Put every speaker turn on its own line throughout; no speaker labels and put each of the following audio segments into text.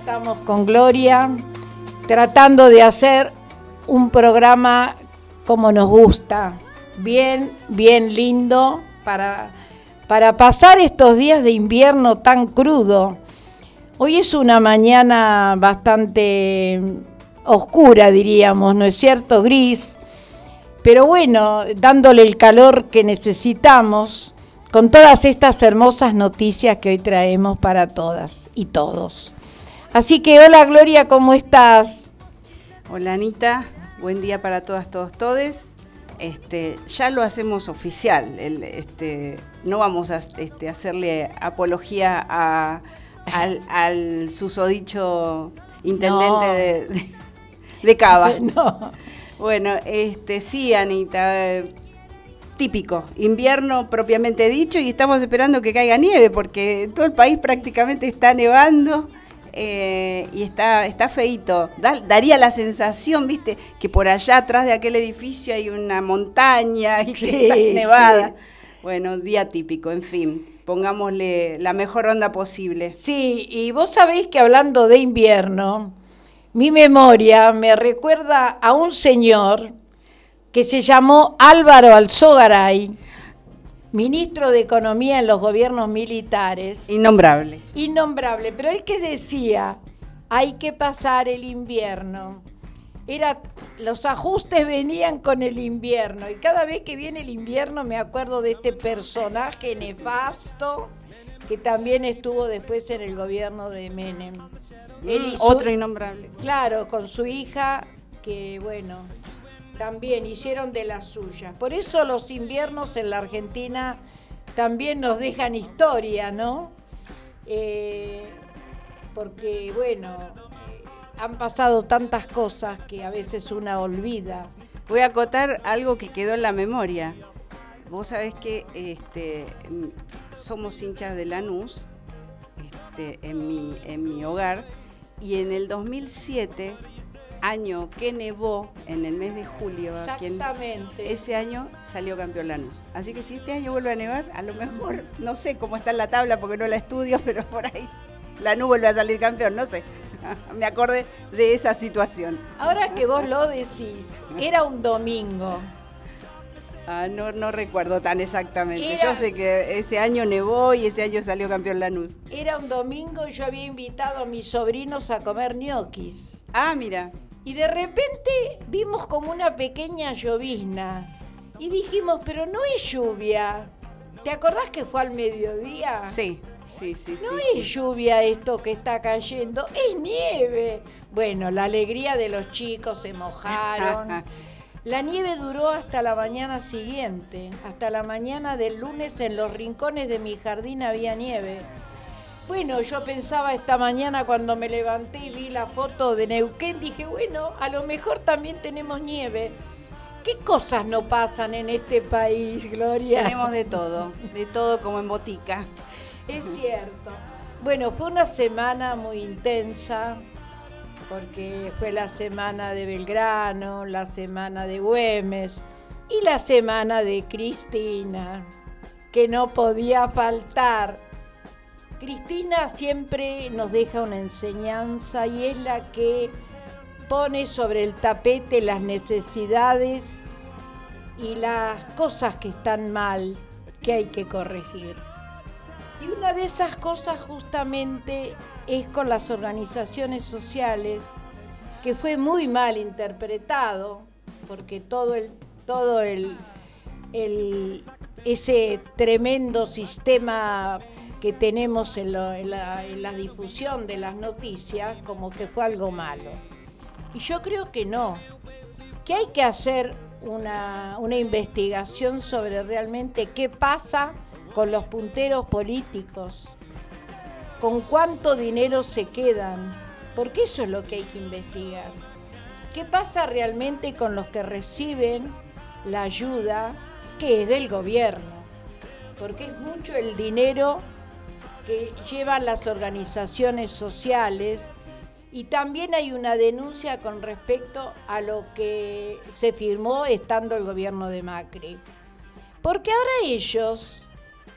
estamos con Gloria, tratando de hacer un programa como nos gusta, bien, bien lindo, para, para pasar estos días de invierno tan crudo. Hoy es una mañana bastante oscura, diríamos, ¿no es cierto? Gris, pero bueno, dándole el calor que necesitamos con todas estas hermosas noticias que hoy traemos para todas y todos. Así que hola Gloria, ¿cómo estás?
Hola Anita, buen día para todas, todos, todes. Este, ya lo hacemos oficial, este, no vamos a este, hacerle apología al, susodicho intendente de, de, Cava. No. Bueno, este, sí, Anita, típico, invierno propiamente dicho y estamos esperando que caiga nieve porque todo el país prácticamente está nevando. Eh, y está, está feito. daría la sensación, viste, que por allá atrás de aquel edificio hay una montaña y que está nevada. Bueno, día típico, en fin, pongámosle la mejor onda posible.
Sí, y vos sabéis que hablando de invierno, mi memoria me recuerda a un señor que se llamó Álvaro Alzogaray, ministro de Economía en los gobiernos militares.
Innombrable.
Innombrable, pero él que decía, hay que pasar el invierno. Era, los ajustes venían con el invierno y cada vez que viene el invierno me acuerdo de este personaje nefasto que también estuvo después en el gobierno de Menem.
Mm, otro innombrable.
Claro, con su hija, que bueno, también hicieron de las suyas. Por eso los inviernos en la Argentina también nos dejan historia, ¿no? Eh, porque, bueno, eh, han pasado tantas cosas que a veces una olvida.
Voy a acotar algo que quedó en la memoria. Vos sabés que este, somos hinchas de Lanús este, en, mi, en mi hogar y en el 2007, año que nevó en el mes de julio,
Exactamente.
ese año salió campeón Lanús. Así que si este año vuelve a nevar, a lo mejor, no sé cómo está en la tabla porque no la estudio, pero por ahí Lanús vuelve a salir campeón, no sé. Me acordé de esa situación.
Ahora que vos lo decís, era un domingo.
Ah, no, no recuerdo tan exactamente. yo sé que ese año nevó y ese año salió campeón Lanús.
Era un domingo y yo había invitado a mis sobrinos a comer ñoquis.
Ah, mira.
Y de repente vimos como una pequeña llovizna. Y dijimos, pero no es lluvia. ¿Te acordás que fue al mediodía?
Sí, sí, sí.
No es lluvia esto que está cayendo, es nieve. Bueno, la alegría de los chicos se mojaron. La nieve duró hasta la mañana siguiente, hasta la mañana del lunes en los rincones de mi jardín había nieve. Bueno, yo pensaba esta mañana cuando me levanté y vi la foto de Neuquén, dije, bueno, a lo mejor también tenemos nieve. ¿Qué cosas no pasan en este país, Gloria?
Tenemos de todo, de todo como en botica.
Es cierto. Bueno, fue una semana muy intensa, porque fue la semana de Belgrano, la semana de Güemes y la semana de Cristina, que no podía faltar. Cristina siempre nos deja una enseñanza y es la que pone sobre el tapete las necesidades y las cosas que están mal, que hay que corregir. Y una de esas cosas justamente es con las organizaciones sociales, que fue muy mal interpretado, porque todo el, todo el, ese tremendo sistema que tenemos en, la, difusión de las noticias, como que fue algo malo. Y yo creo que no, que hay que hacer una, una investigación sobre realmente qué pasa con los punteros políticos con cuánto dinero se quedan, porque eso es lo que hay que investigar. ¿Qué pasa realmente con los que reciben la ayuda que es del gobierno? Porque es mucho el dinero llevan las organizaciones sociales y también hay una denuncia con respecto a lo que se firmó estando el gobierno de Macri. Porque ahora ellos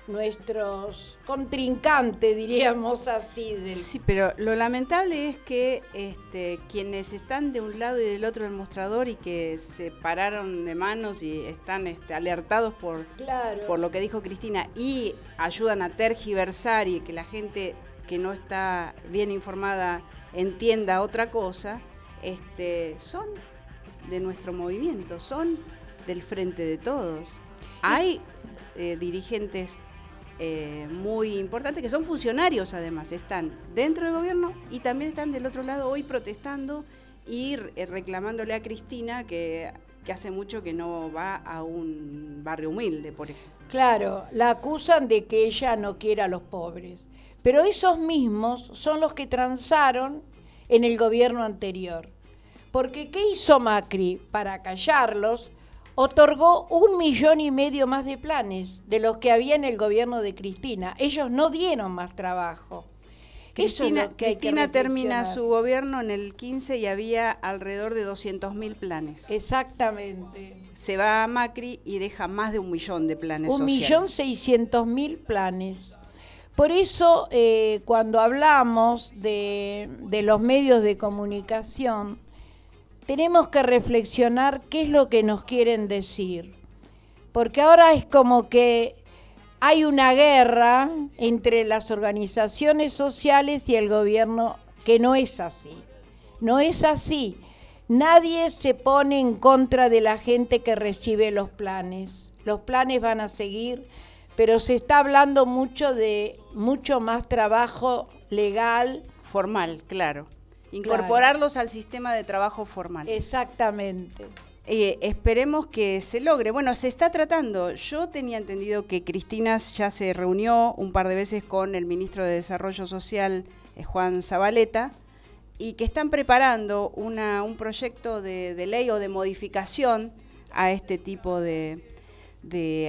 nuestros contrincantes, diríamos así.
Sí, pero lo lamentable es que este, quienes están de un lado y del otro del mostrador y que se pararon de manos y están este, alertados por, por lo que dijo Cristina y ayudan a tergiversar y que la gente que no está bien informada entienda otra cosa, este, son de nuestro movimiento, son del frente de todos. Hay eh, dirigentes eh, muy importantes, que son funcionarios además, están dentro del gobierno y también están del otro lado hoy protestando y eh, reclamándole a Cristina que, que hace mucho que no va a un barrio humilde, por ejemplo.
Claro, la acusan de que ella no quiere a los pobres, pero esos mismos son los que transaron en el gobierno anterior. Porque ¿qué hizo Macri para callarlos? Otorgó un millón y medio más de planes de los que había en el gobierno de Cristina. Ellos no dieron más trabajo.
Cristina, Cristina termina su gobierno en el 15 y había alrededor de 200 mil planes.
Exactamente.
Se va a Macri y deja más de un millón de planes.
Un millón seiscientos mil planes. Por eso, eh, cuando hablamos de, de los medios de comunicación, tenemos que reflexionar qué es lo que nos quieren decir. Porque ahora es como que hay una guerra entre las organizaciones sociales y el gobierno que no es así. No es así. Nadie se pone en contra de la gente que recibe los planes. Los planes van a seguir, pero se está hablando mucho de mucho más trabajo legal.
Formal, claro incorporarlos al sistema de trabajo formal.
Exactamente.
Eh, esperemos que se logre. Bueno, se está tratando. Yo tenía entendido que Cristina ya se reunió un par de veces con el ministro de Desarrollo Social, eh, Juan Zabaleta, y que están preparando una, un proyecto de, ley o de modificación a este tipo de,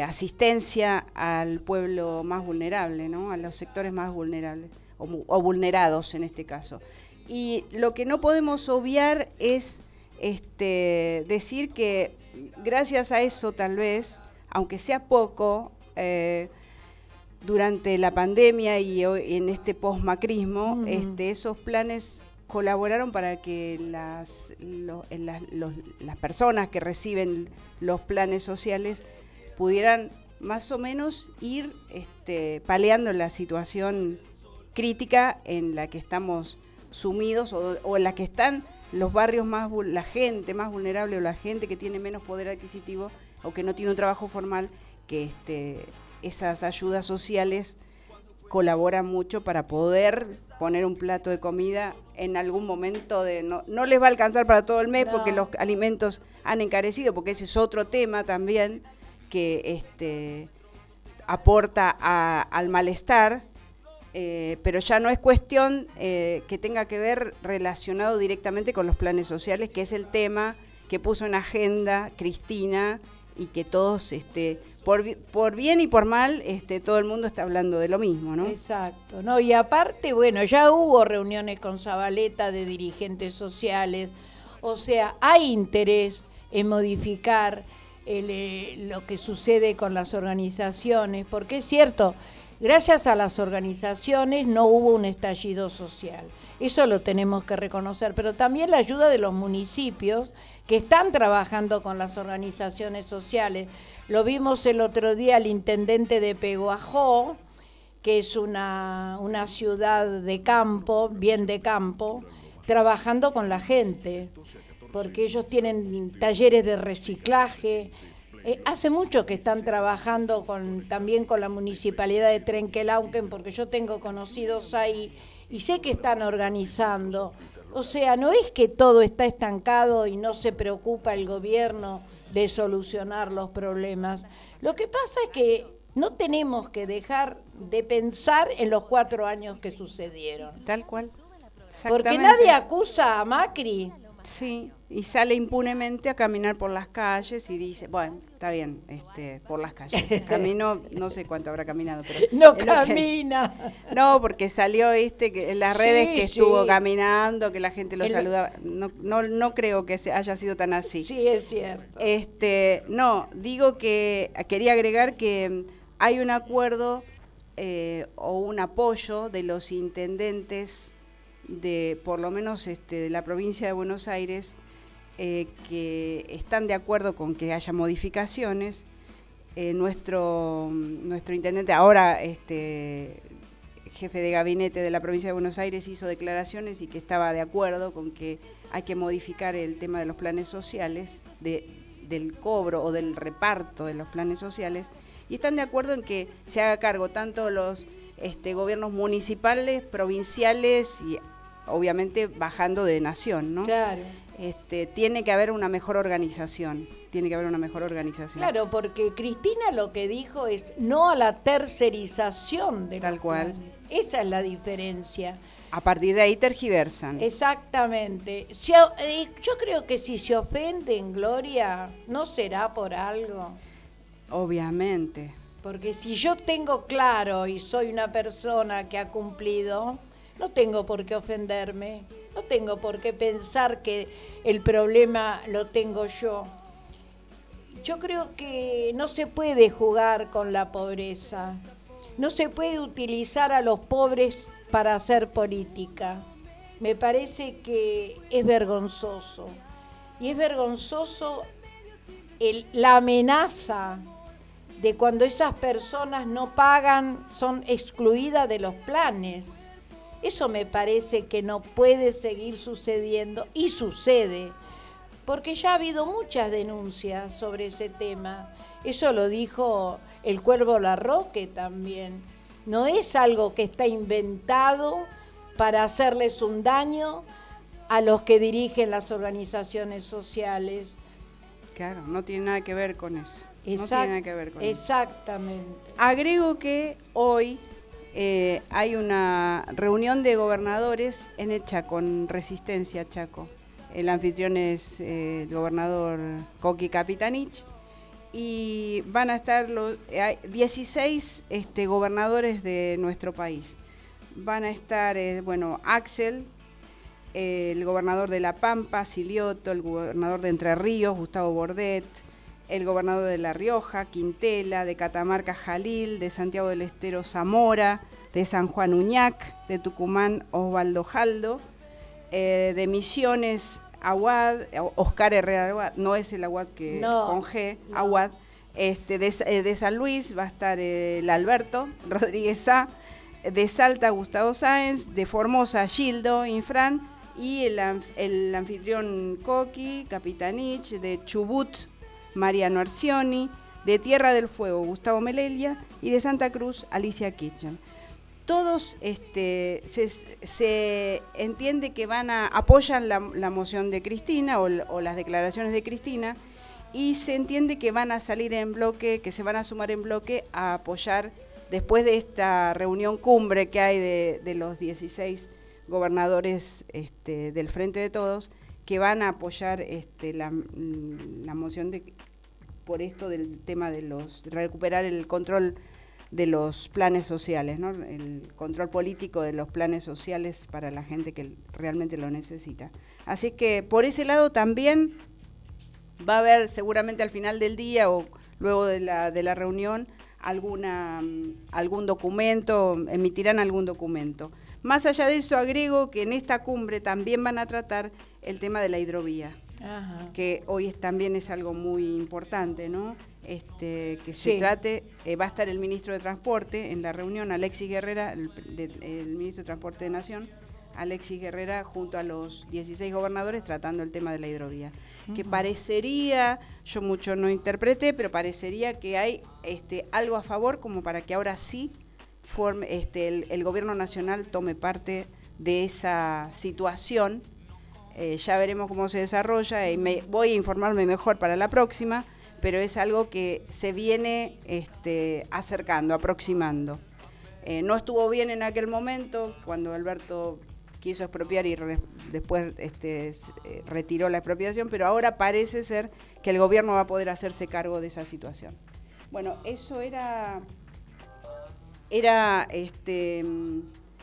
asistencia al pueblo más vulnerable, ¿no? a los sectores más vulnerables o vulnerados en este caso. Y lo que no podemos obviar es este, decir que gracias a eso tal vez, aunque sea poco, eh, durante la pandemia y en este postmacrismo, este, esos planes colaboraron para que las, las personas que reciben los planes sociales pudieran más o menos ir este, paleando la situación crítica en la que estamos sumidos o, en las que están los barrios más, la gente más vulnerable o la gente que tiene menos poder adquisitivo o que no tiene un trabajo formal, que este, esas ayudas sociales colaboran mucho para poder poner un plato de comida en algún momento de no, no les va a alcanzar para todo el mes porque los alimentos han encarecido, porque ese es otro tema también que este, aporta al malestar eh, pero ya no es cuestión eh, que tenga que ver relacionado directamente con los planes sociales, que es el tema que puso en agenda Cristina y que todos, este, por, por bien y por mal, este, todo el mundo está hablando de lo mismo, ¿no?
Exacto, no, y aparte, bueno, ya hubo reuniones con Zabaleta de dirigentes sociales, o sea, hay interés en modificar eh, lo que sucede con las organizaciones, porque es cierto, Gracias a las organizaciones no hubo un estallido social. Eso lo tenemos que reconocer, pero también la ayuda de los municipios que están trabajando con las organizaciones sociales. Lo vimos el otro día al intendente de Peguajó, que es una, una ciudad de campo, bien de campo, trabajando con la gente, porque ellos tienen talleres de reciclaje, eh, hace mucho que están trabajando con, también con la municipalidad de Trenquelauquen, porque yo tengo conocidos ahí y sé que están organizando. O sea, no es que todo está estancado y no se preocupa el gobierno de solucionar los problemas. Lo que pasa es que no tenemos que dejar de pensar en los cuatro años que sucedieron.
Tal cual.
Porque nadie acusa a Macri
Sí, y sale impunemente a caminar por las calles y dice, bueno, está bien, este, por las calles. Caminó, no sé cuánto habrá caminado, pero...
No camina.
no, porque salió este, que en las redes que estuvo caminando, que la gente lo saludaba. No, no, no creo que haya sido tan así.
Sí, es cierto.
Este, no, digo que quería agregar que hay un acuerdo eh, o un apoyo de los intendentes de, por lo menos este, de la provincia de Buenos Aires, eh, que están de acuerdo con que haya modificaciones. Eh, nuestro, nuestro intendente, ahora este, jefe de gabinete de la provincia de Buenos Aires, hizo declaraciones y que estaba de acuerdo con que hay que modificar el tema de los planes sociales, de, del cobro o del reparto de los planes sociales, y están de acuerdo en que se haga cargo tanto los este, gobiernos municipales, provinciales y obviamente bajando de nación, ¿no?
Claro.
Este, tiene que haber una mejor organización, tiene que haber una mejor organización.
Claro, porque Cristina lo que dijo es no a la tercerización de
Tal cual.
Esa es la diferencia.
A partir de ahí tergiversan.
Exactamente. Eh, yo creo que si se ofenden, Gloria, no será por algo.
Obviamente.
Porque si yo tengo claro y soy una persona que ha cumplido, no tengo por qué ofenderme, no tengo por qué pensar que el problema lo tengo yo. Yo creo que no se puede jugar con la pobreza, no se puede utilizar a los pobres para hacer política. Me parece que es vergonzoso. Y es vergonzoso la amenaza de cuando esas personas no pagan, son excluidas de los planes. Eso me parece que no puede seguir sucediendo y sucede, porque ya ha habido muchas denuncias sobre ese tema. Eso lo dijo el Cuervo Larroque también. No es algo que está inventado para hacerles un daño a los que dirigen las organizaciones sociales.
Claro, no tiene nada que ver con eso. no tiene nada que ver con
exactamente.
Agrego que hoy eh, hay una reunión de gobernadores en el Chaco, en Resistencia Chaco. El anfitrión es eh, el gobernador Coqui Capitanich y van a estar los, 16 este, gobernadores de nuestro país. Van a estar, eh, bueno, Axel, el gobernador de La Pampa, Silioto, el gobernador de Entre Ríos, Gustavo Bordet, el gobernador de La Rioja, Quintela, de Catamarca, Jalil, de Santiago del Estero, Zamora, de San Juan Uñac, de Tucumán, Osvaldo Jaldo, eh, de Misiones, Aguad, Oscar Herrera Aguad, no es el Aguad que con G, Aguad, este, eh, de, San Luis va a estar el Alberto Rodríguez A, de Salta Gustavo Sáenz, de Formosa Gildo Infran y el, el anfitrión Coqui, Capitanich, de Chubut Mariano Arcioni, de Tierra del Fuego, Gustavo Melelia, y de Santa Cruz, Alicia Kitchen. Todos este, se, entiende que van a apoyan la, moción de Cristina o, las declaraciones de Cristina y se entiende que van a salir en bloque, que se van a sumar en bloque a apoyar después de esta reunión cumbre que hay de, los 16 gobernadores este, del Frente de Todos, que van a apoyar este, la, moción de, por esto del tema de los recuperar el control de los planes sociales, ¿no? el control político de los planes sociales para la gente que realmente lo necesita. Así que por ese lado también va a haber seguramente al final del día o luego de la, de la reunión alguna, algún documento, emitirán algún documento. Más allá de eso, agrego que en esta cumbre también van a tratar el tema de la hidrovía, que hoy también es algo muy importante, ¿no? Este, que se trate, eh, va a estar el ministro de Transporte en la reunión, Alexis Guerrera, el, ministro de Transporte de Nación, Alexis Guerrera junto a los 16 gobernadores tratando el tema de la hidrovía. Que parecería, yo mucho no interpreté, pero parecería que hay este, algo a favor como para que ahora sí este, el, gobierno nacional tome parte de esa situación. Eh, ya veremos cómo se desarrolla y me, voy a informarme mejor para la próxima, pero es algo que se viene este, acercando, aproximando. Eh, no estuvo bien en aquel momento cuando Alberto quiso expropiar y después este, eh, retiró la expropiación, pero ahora parece ser que el gobierno va a poder hacerse cargo de esa situación. Bueno, eso era era este,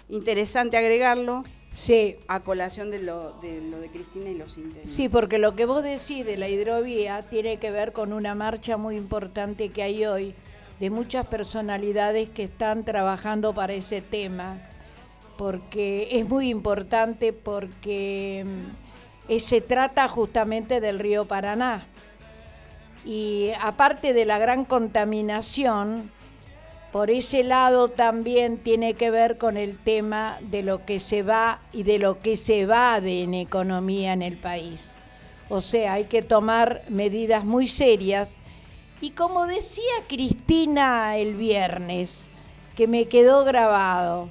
interesante agregarlo.
Sí.
A colación de lo, de lo de Cristina y los intendentes.
Sí, porque lo que vos decís de la hidrovía tiene que ver con una marcha muy importante que hay hoy de muchas personalidades que están trabajando para ese tema, porque es muy importante porque mm, se trata justamente del río Paraná. Y aparte de la gran contaminación, por ese lado también tiene que ver con el tema de lo que se va y de lo que se va de en economía en el país. O sea, hay que tomar medidas muy serias. Y como decía Cristina el viernes, que me quedó grabado,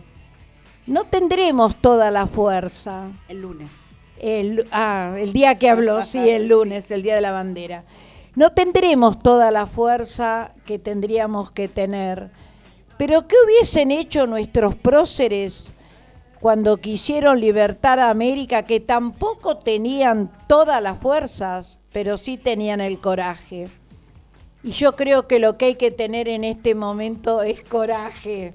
no tendremos toda la fuerza.
El lunes.
El, ah, el día que habló, sí, el lunes, el día de la bandera. No tendremos toda la fuerza que tendríamos que tener pero ¿qué hubiesen hecho nuestros próceres cuando quisieron libertar a América, que tampoco tenían todas las fuerzas, pero sí tenían el coraje? Y yo creo que lo que hay que tener en este momento es coraje.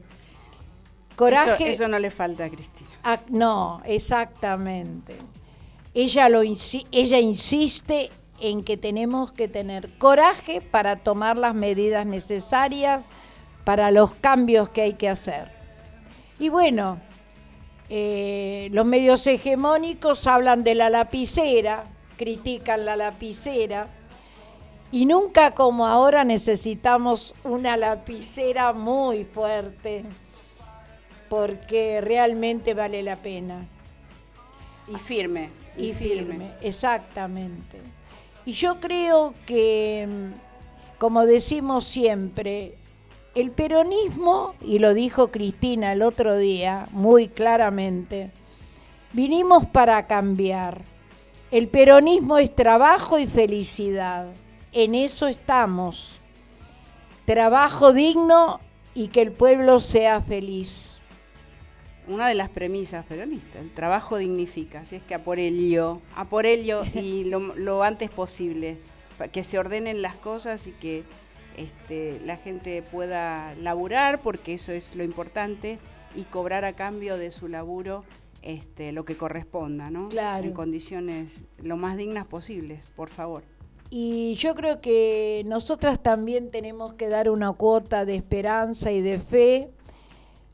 Coraje. Eso, no le falta a Cristina.
No, exactamente. Ella, lo, ella insiste en que tenemos que tener coraje para tomar las medidas necesarias para los cambios que hay que hacer. Y bueno, eh, los medios hegemónicos hablan de la lapicera, critican la lapicera, y nunca como ahora necesitamos una lapicera muy fuerte, porque realmente vale la pena.
Y firme.
Y, firme, exactamente. Y yo creo que, como decimos siempre, el peronismo, y lo dijo Cristina el otro día muy claramente, vinimos para cambiar. El peronismo es trabajo y felicidad. En eso estamos. Trabajo digno y que el pueblo sea feliz.
Una de las premisas peronistas, el trabajo dignifica, así es que a por ello, a por ello y lo, lo antes posible, que se ordenen las cosas y que este, la gente pueda laburar, porque eso es lo importante, y cobrar a cambio de su laburo este, lo que corresponda, ¿no? En condiciones lo más dignas posibles, por favor.
Y yo creo que nosotras también tenemos que dar una cuota de esperanza y de fe,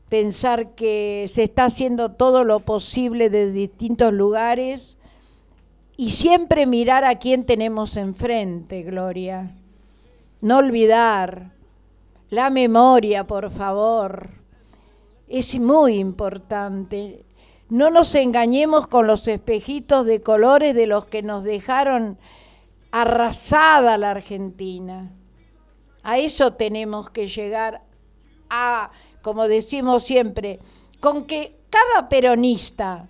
pensar que se está haciendo todo lo posible de distintos lugares y siempre mirar a quién tenemos enfrente, Gloria no olvidar, la memoria, por favor, es muy importante. No nos engañemos con los espejitos de colores de los que nos dejaron arrasada la Argentina. A eso tenemos que llegar a, como decimos siempre, con que cada peronista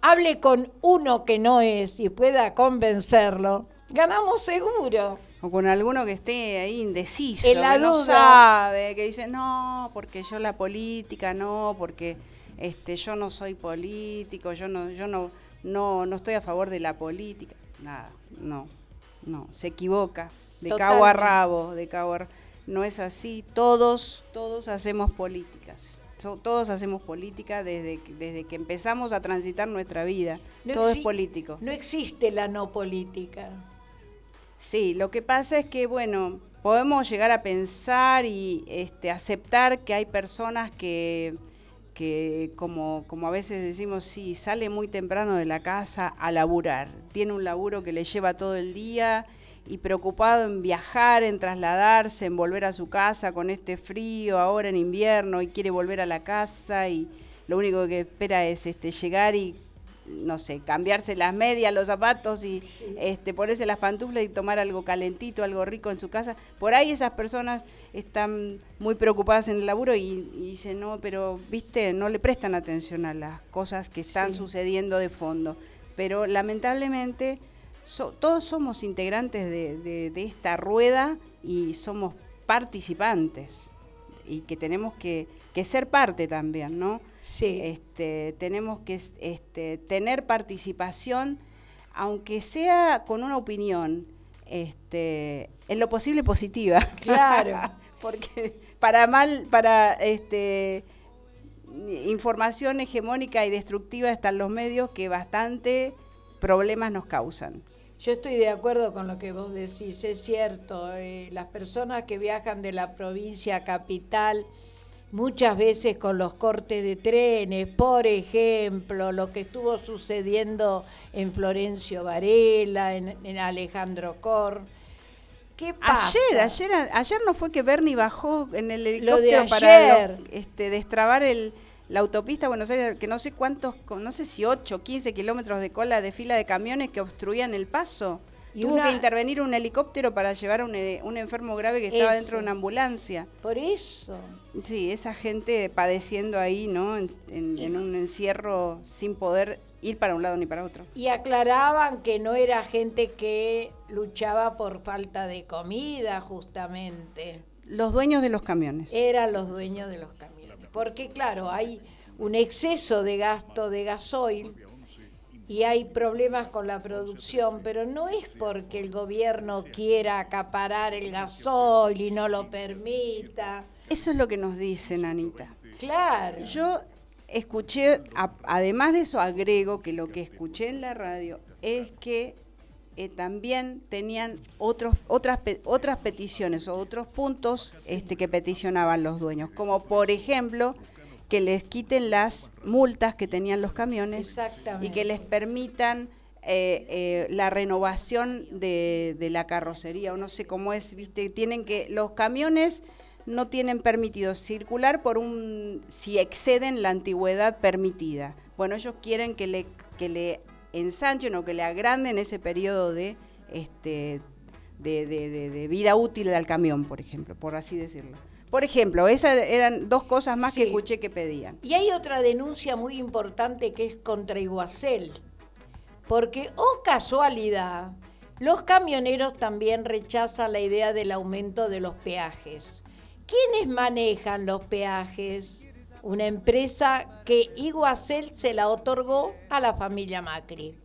hable con uno que no es y pueda convencerlo, ganamos seguro.
O con alguno que esté ahí indeciso, que no sabe, que dice, no, porque yo la política, no, porque este, yo no soy político, yo no, yo no, no, no estoy a favor de la política. Nada, no, no, se equivoca, de cabo a rabo, de cabo a No es así, todos, todos hacemos políticas. todos hacemos política desde, desde que empezamos a transitar nuestra vida. Todo es político.
No existe la no política.
Sí, lo que pasa es que, bueno, podemos llegar a pensar y este, aceptar que hay personas que, que como, como a veces decimos, sí, sale muy temprano de la casa a laburar. Tiene un laburo que le lleva todo el día y preocupado en viajar, en trasladarse, en volver a su casa con este frío ahora en invierno y quiere volver a la casa y lo único que espera es este, llegar y no sé, cambiarse las medias, los zapatos y este, ponerse las pantuflas y tomar algo calentito, algo rico en su casa. Por ahí esas personas están muy preocupadas en el laburo y, dicen, no, pero, viste, no le prestan atención a las cosas que están sucediendo de fondo. Pero lamentablemente todos somos integrantes de, de esta rueda y somos participantes y que tenemos que, que ser parte también, ¿no?
Sí.
Este, tenemos que este, tener participación, aunque sea con una opinión, este, en lo posible positiva.
Claro.
Porque para mal, para este, información hegemónica y destructiva están los medios que bastante problemas nos causan.
Yo estoy de acuerdo con lo que vos decís, es cierto, eh, las personas que viajan de la provincia capital, muchas veces con los cortes de trenes, por ejemplo, lo que estuvo sucediendo en Florencio Varela, en, Alejandro Cor.
¿Qué pasa? Ayer, ayer, ayer no fue que Bernie bajó en el helicóptero para este, destrabar el, la autopista Buenos Aires, que no sé cuántos, no sé si 8, 15 kilómetros de cola de fila de camiones que obstruían el paso. Y Tuvo que intervenir un helicóptero para llevar a un, eh, enfermo grave que estaba dentro de una ambulancia.
Por eso.
Sí, esa gente padeciendo ahí, ¿no? En, en, un encierro sin poder ir para un lado ni para otro.
Y aclaraban que no era gente que luchaba por falta de comida, justamente.
Los dueños de los camiones.
Eran los dueños de los camiones. Porque, claro, hay un exceso de gasto de gasoil y hay problemas con la producción, pero no es porque el gobierno quiera acaparar el gasoil y no lo permita.
Eso es lo que nos dicen, Anita.
Claro.
Yo escuché, además de eso agrego que lo que escuché en la radio es que eh, también tenían otros, otras, otras peticiones o otros puntos este, que peticionaban los dueños, como por ejemplo que les quiten las multas que tenían los camiones y que les permitan eh, eh, la renovación de, la carrocería, o no sé cómo es, viste, tienen que, los camiones no tienen permitido circular por un, si exceden la antigüedad permitida. Bueno, ellos quieren que le, que le ensanchen o que le agranden ese periodo de, este, de, de vida útil al camión, por ejemplo, por así decirlo. Por ejemplo, esas eran dos cosas más que escuché que pedían.
Y hay otra denuncia muy importante que es contra Iguacel, porque, oh casualidad, los camioneros también rechazan la idea del aumento de los peajes. ¿Quiénes manejan los peajes? Una empresa que Iguacel se la otorgó a la familia Macri.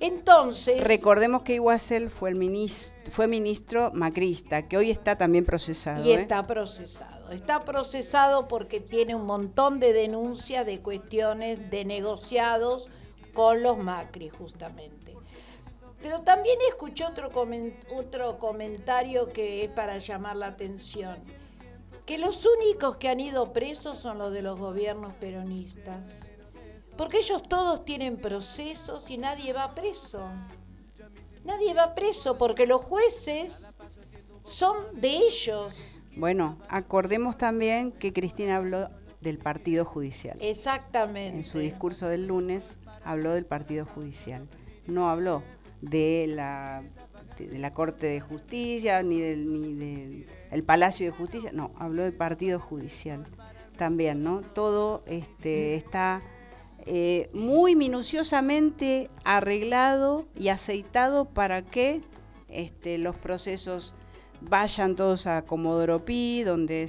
Entonces.
Recordemos que Iguacel fue, el ministro, fue ministro macrista, que hoy está también procesado.
Y ¿eh? está procesado. Está procesado porque tiene un montón de denuncias de cuestiones de negociados con los Macri, justamente. Pero también escuché otro, otro comentario que es para llamar la atención. Que los únicos que han ido presos son los de los gobiernos peronistas. Porque ellos todos tienen procesos y nadie va preso. Nadie va preso porque los jueces son de ellos.
Bueno, acordemos también que Cristina habló del partido judicial.
Exactamente.
En su discurso del lunes habló del partido judicial. No habló de la, de, la Corte de Justicia ni del, ni del el Palacio de Justicia. No, habló del partido judicial también, ¿no? Todo este, está eh, muy minuciosamente arreglado y aceitado para que este, los procesos vayan todos a Comodoro Pi, donde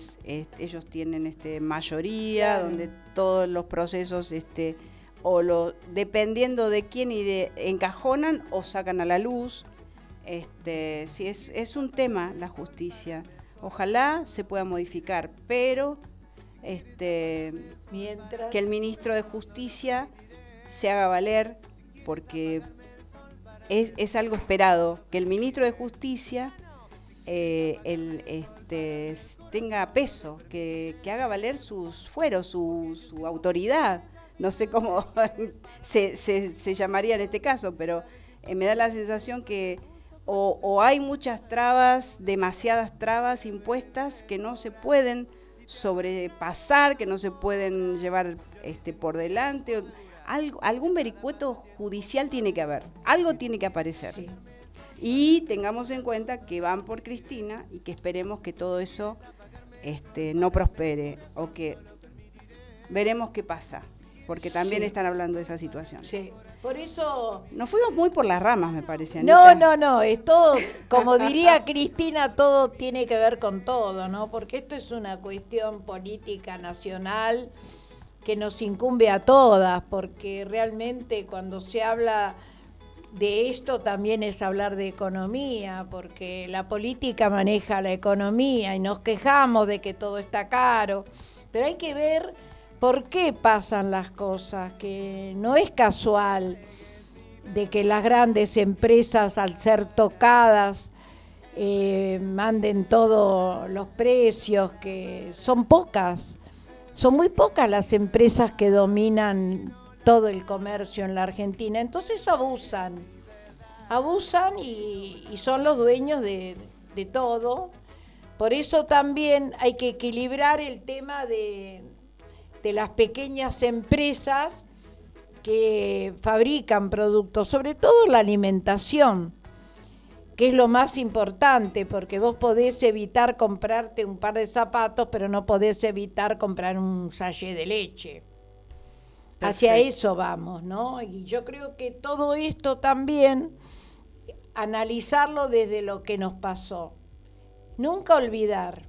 ellos tienen este, mayoría, donde todos los procesos, este, o lo, dependiendo de quién y de encajonan o sacan a la luz. Este, si es, es un tema la justicia. Ojalá se pueda modificar, pero este, que el ministro de Justicia se haga valer, porque es, algo esperado, que el ministro de Justicia eh, este, tenga peso, que, haga valer sus fueros, su, autoridad. No sé cómo se, llamaría en este caso, pero eh, me da la sensación que o hay muchas trabas, demasiadas trabas impuestas que no se pueden sobrepasar, que no se pueden llevar este, por delante. Algo, algún vericueto judicial tiene que haber, algo tiene que aparecer. Y tengamos en cuenta que van por Cristina y que esperemos que todo eso este, no prospere o que veremos qué pasa, porque también están hablando de esa situación.
Sí. Por eso...
Nos fuimos muy por las ramas, me parece.
No, no, no, es todo, como diría Cristina, todo tiene que ver con todo, ¿no? Porque esto es una cuestión política nacional que nos incumbe a todas, porque realmente cuando se habla de esto también es hablar de economía, porque la política maneja la economía y nos quejamos de que todo está caro, pero hay que ver por qué pasan las cosas, que no es casual. de que las grandes empresas al ser tocadas eh, manden todos los precios, que son pocas, son muy pocas las empresas que dominan todo el comercio en la Argentina, entonces abusan, abusan y, son los dueños de, todo. Por eso también hay que equilibrar el tema de, de las pequeñas empresas que fabrican productos, sobre todo la alimentación, que es lo más importante, porque vos podés evitar comprarte un par de zapatos, pero no podés evitar comprar un sachet de leche. Hacia eso vamos, ¿no? Y yo creo que todo esto también, analizarlo desde lo que nos pasó. Nunca olvidar.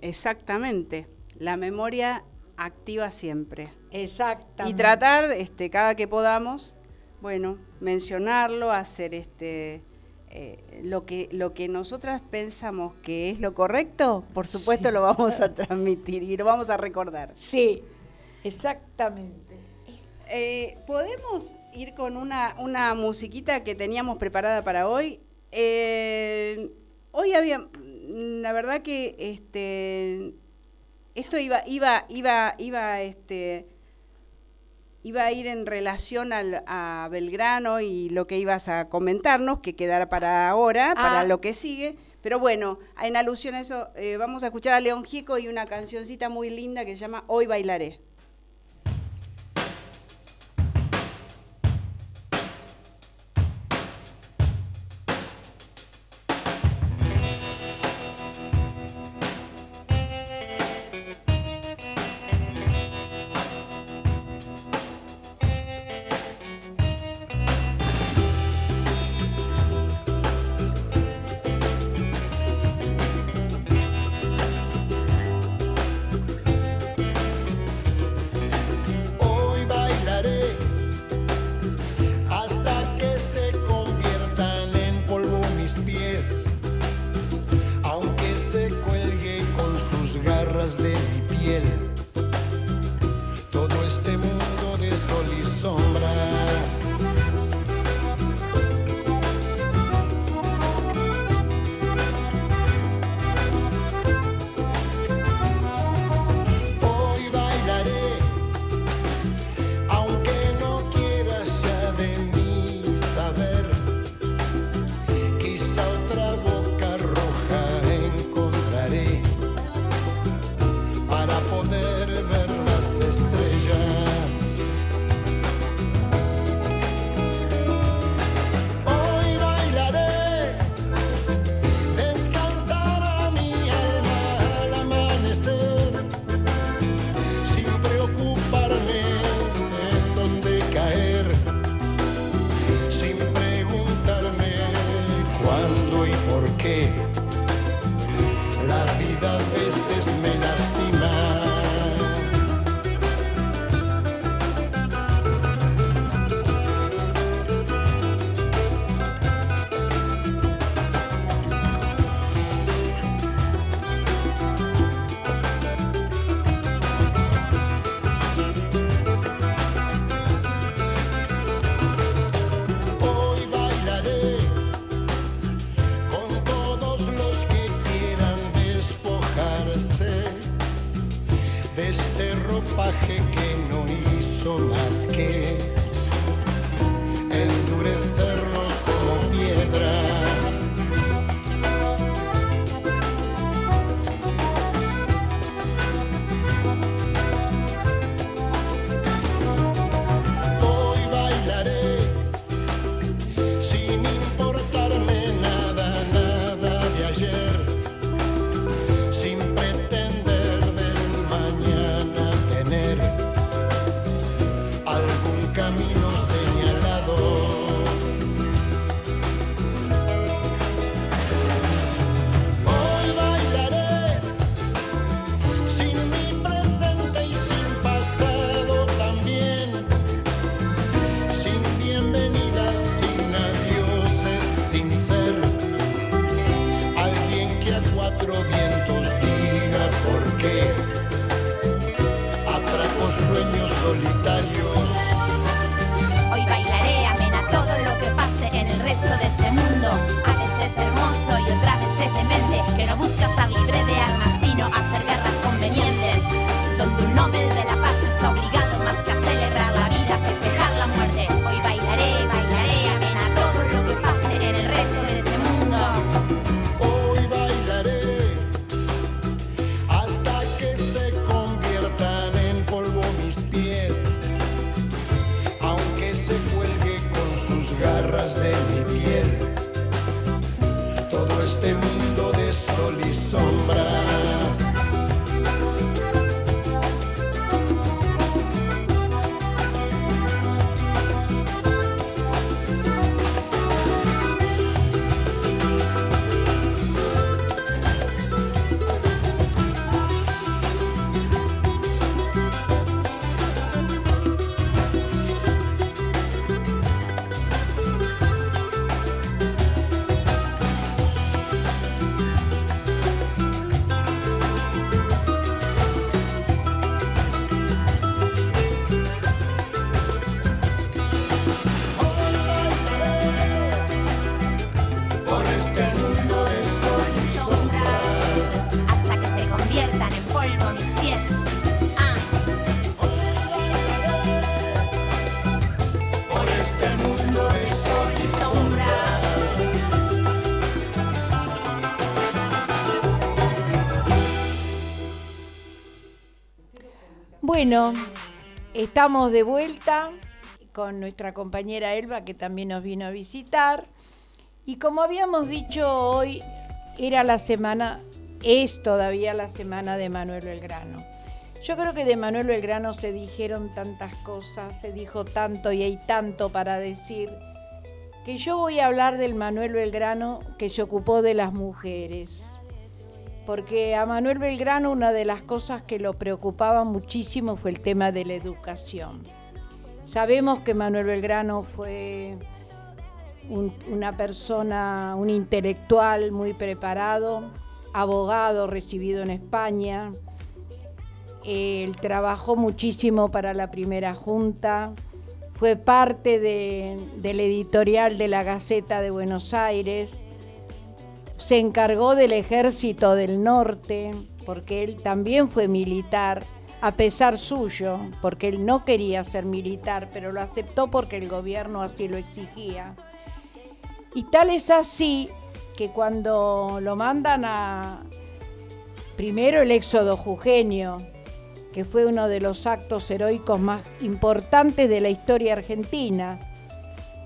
Exactamente. La memoria activa siempre.
Exactamente.
Y tratar, este, cada que podamos, bueno, mencionarlo, hacer este eh, lo que lo que nosotras pensamos que es lo correcto, por supuesto lo vamos a transmitir y lo vamos a recordar.
Sí, exactamente.
Eh, Podemos ir con una, una musiquita que teníamos preparada para hoy. Eh, hoy había, la verdad que este esto iba, iba, iba, iba, este, iba a ir en relación al, a Belgrano y lo que ibas a comentarnos, que quedará para ahora, para ah. lo que sigue. Pero bueno, en alusión a eso, eh, vamos a escuchar a León Gico y una cancioncita muy linda que se llama Hoy Bailaré.
Bueno, estamos de vuelta con nuestra compañera Elba que también nos vino a visitar. Y como habíamos dicho hoy, era la semana, es todavía la semana de Manuel Belgrano. Yo creo que de Manuel Belgrano se dijeron tantas cosas, se dijo tanto y hay tanto para decir, que yo voy a hablar del Manuel Belgrano que se ocupó de las mujeres porque a Manuel Belgrano una de las cosas que lo preocupaba muchísimo fue el tema de la educación. Sabemos que Manuel Belgrano fue una persona, un intelectual muy preparado, abogado recibido en España. Él trabajó muchísimo para la primera junta, fue parte del editorial de la Gaceta de Buenos Aires se encargó del ejército del norte, porque él también fue militar, a pesar suyo, porque él no quería ser militar, pero lo aceptó porque el gobierno así lo exigía. Y tal es así que cuando lo mandan a primero el éxodo jujeño, que fue uno de los actos heroicos más importantes de la historia argentina,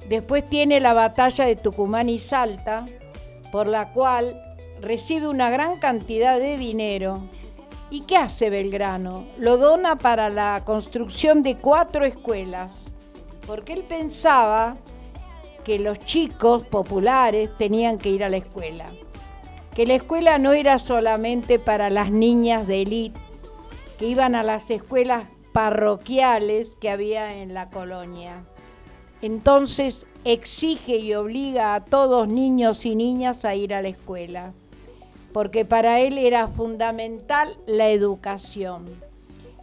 después tiene la batalla de Tucumán y Salta, por la cual recibe una gran cantidad de dinero. ¿Y qué hace Belgrano? Lo dona para la construcción de cuatro escuelas, porque él pensaba que los chicos populares tenían que ir a la escuela, que la escuela no era solamente para las niñas de élite, que iban a las escuelas parroquiales que había en la colonia. Entonces exige y obliga a todos niños y niñas a ir a la escuela, porque para él era fundamental la educación.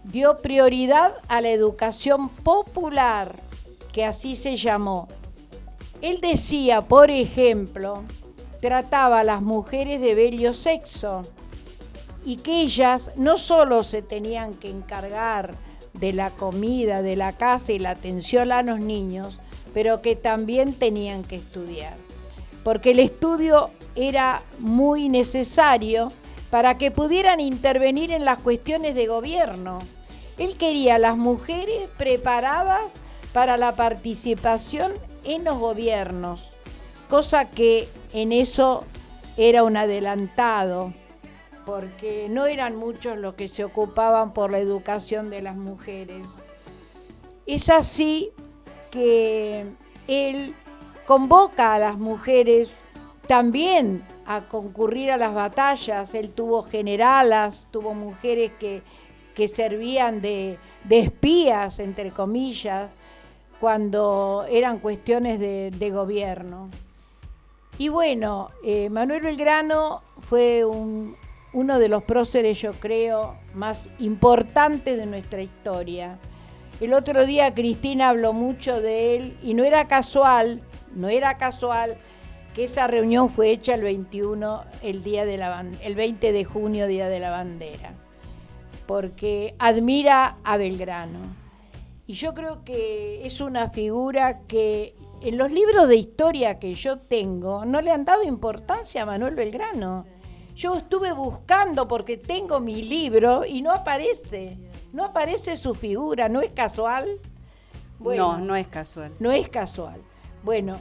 Dio prioridad a la educación popular, que así se llamó. Él decía, por ejemplo, trataba a las mujeres de bello sexo y que ellas no solo se tenían que encargar de la comida, de la casa y la atención a los niños, pero que también tenían que estudiar, porque el estudio era muy necesario para que pudieran intervenir en las cuestiones de gobierno. Él quería a las mujeres preparadas para la participación en los gobiernos, cosa que en eso era un adelantado, porque no eran muchos los que se ocupaban por la educación de las mujeres. Es así que él convoca a las mujeres también a concurrir a las batallas. Él tuvo generalas, tuvo mujeres que, servían de, espías, entre comillas, cuando eran cuestiones de, gobierno. Y bueno, eh, Manuel Belgrano fue uno de los próceres, yo creo, más importantes de nuestra historia. El otro día Cristina habló mucho de él y no era casual, no era casual que esa reunión fue hecha el 21, el, día de la, el 20 de junio, Día de la Bandera, porque admira a Belgrano. Y yo creo que es una figura que en los libros de historia que yo tengo no le han dado importancia a Manuel Belgrano. Yo estuve buscando porque tengo mi libro y no aparece. No aparece su figura, ¿no es casual?
no, no es casual.
No es casual. Bueno,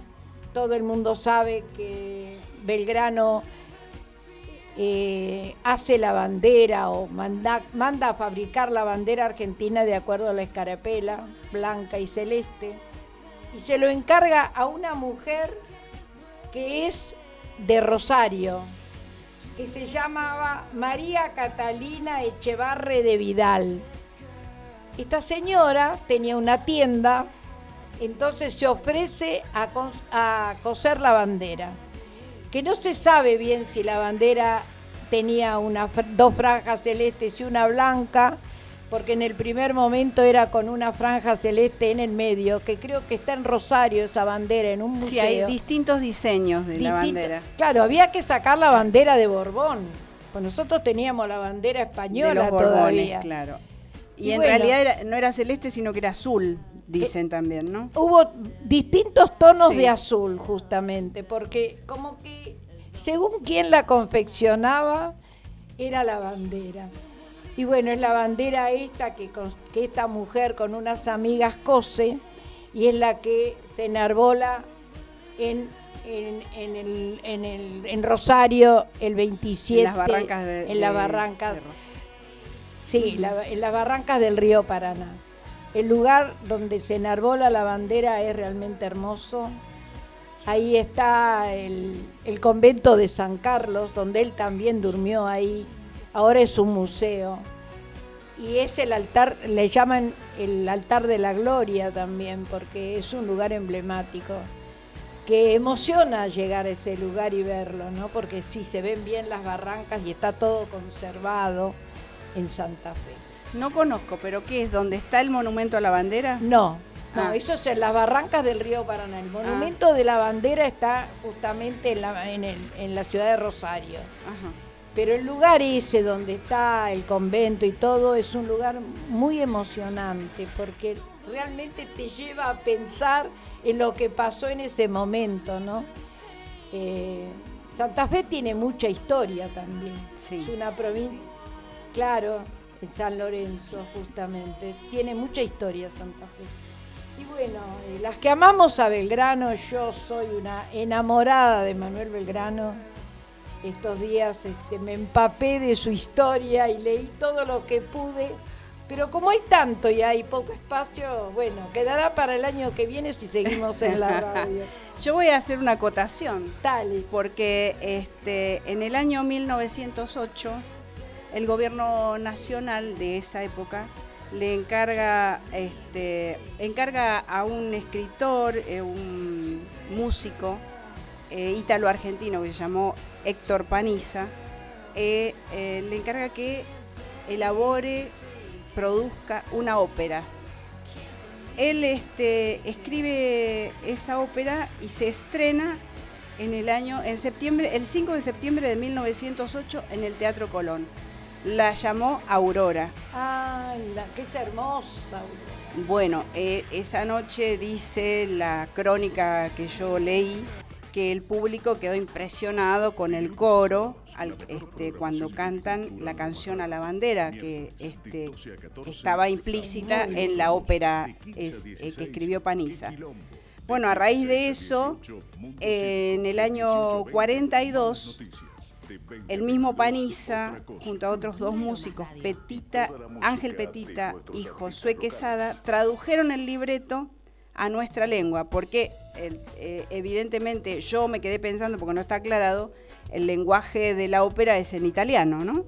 todo el mundo sabe que Belgrano eh, hace la bandera o manda, manda a fabricar la bandera argentina de acuerdo a la escarapela, blanca y celeste, y se lo encarga a una mujer que es de Rosario, que se llamaba María Catalina Echevarre de Vidal. Esta señora tenía una tienda, entonces se ofrece a, coser la bandera, que no se sabe bien si la bandera tenía una, dos franjas celestes y una blanca, porque en el primer momento era con una franja celeste en el medio, que creo que está en Rosario esa bandera, en un museo. Sí,
hay distintos diseños de la bandera.
Claro, había que sacar la bandera de Borbón, pues nosotros teníamos la bandera española
de
los todavía.
claro. Y, en realidad no era celeste, sino que era azul, dicen eh, también, ¿no?
Hubo distintos tonos de azul, justamente, porque como que según quien la confeccionaba, era la bandera. Y bueno, es la bandera esta que, que esta mujer con unas amigas cose y es la que se enarbola en, en, el, en, el, en Rosario el 27. En
las barrancas de,
en las barrancas, Sí, en las barrancas del río Paraná. El lugar donde se enarbola la bandera es realmente hermoso. Ahí está el, el convento de San Carlos, donde él también durmió ahí ahora es un museo. Y es el altar, le llaman el altar de la gloria también, porque es un lugar emblemático que emociona llegar a ese lugar y verlo, ¿no? Porque sí se ven bien las barrancas y está todo conservado en Santa Fe.
No conozco, pero ¿qué es? ¿Dónde está el monumento a la bandera?
No, no, ah. eso es en las barrancas del río Paraná. El monumento ah. de la bandera está justamente en la, en, el, en la ciudad de Rosario. Ajá. Pero el lugar ese donde está el convento y todo es un lugar muy emocionante porque realmente te lleva a pensar en lo que pasó en ese momento, ¿no? Eh, Santa Fe tiene mucha historia también. Es una provincia, claro, en San Lorenzo justamente, tiene mucha historia Santa Fe. Y bueno, eh, las que amamos a Belgrano, yo soy una enamorada de Manuel Belgrano estos días este, me empapé de su historia y leí todo lo que pude. Pero como hay tanto y hay poco espacio, bueno, quedará para el año que viene si seguimos en la radio.
Yo voy a hacer una acotación.
Tal.
Porque este, en el año 1908, el gobierno nacional de esa época le encarga, este, encarga a un escritor, eh, un músico, eh, ítalo-argentino que se llamó Héctor Paniza, eh, eh, le encarga que elabore, produzca una ópera. Él este, escribe esa ópera y se estrena en el año, en septiembre, el 5 de septiembre de 1908 en el Teatro Colón. La llamó Aurora.
¡Ay, la, qué hermosa!
Bueno, esa noche dice la crónica que yo leí, que el público quedó impresionado con el coro este, cuando cantan la canción a la bandera, que este, estaba implícita en la ópera eh, que escribió Paniza. Bueno, a raíz de eso, en el año 42, el mismo Paniza, junto a otros dos músicos, Petita, Ángel Petita y Josué Quesada, tradujeron el libreto a nuestra lengua, porque eh, evidentemente yo me quedé pensando, porque no está aclarado, el lenguaje de la ópera es en italiano, ¿no?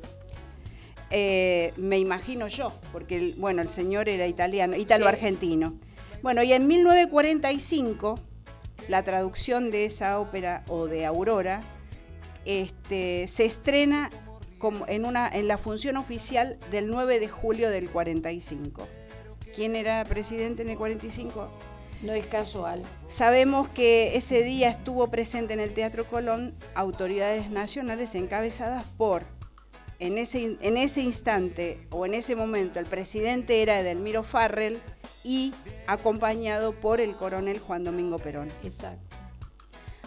Eh, me imagino yo, porque bueno, el señor era italiano, italo-argentino. Bueno, y en 1945, la traducción de esa ópera o de Aurora este, se estrena como en, una, en la función oficial del 9 de julio del 45. ¿Quién era presidente en el 45?
No es casual.
Sabemos que ese día estuvo presente en el Teatro Colón autoridades nacionales encabezadas por, en ese, en ese instante o en ese momento, el presidente era Edelmiro Farrell y acompañado por el coronel Juan Domingo Perón.
Exacto.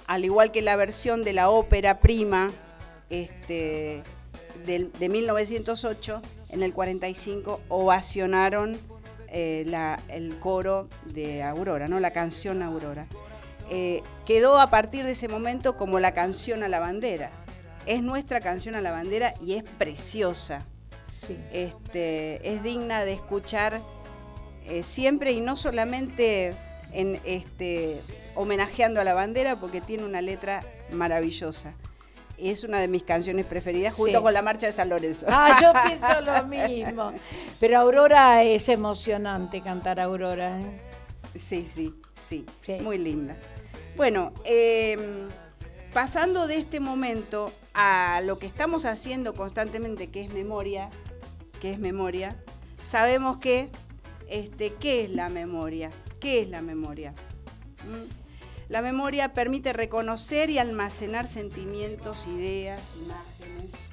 Al igual que la versión de la ópera prima este, de, de 1908, en el 45 ovacionaron eh, el coro de Aurora, ¿no? la canción Aurora. Eh, quedó a partir de ese momento como la canción a la bandera. es nuestra canción a la bandera y es preciosa. Este, es digna de escuchar eh, siempre y no solamente en, este, homenajeando a la bandera porque tiene una letra maravillosa. Es una de mis canciones preferidas junto con la marcha de San Lorenzo.
Ah, yo pienso lo mismo. Pero Aurora es emocionante cantar Aurora. ¿eh?
Sí, sí, sí, Muy linda. Bueno, em, pasando de este momento a lo que estamos haciendo constantemente, que es memoria, que es memoria, sabemos que, este, ¿qué es la memoria? ¿Qué es la memoria? ¿Mm? La memoria permite reconocer y almacenar sentimientos, ideas, imágenes.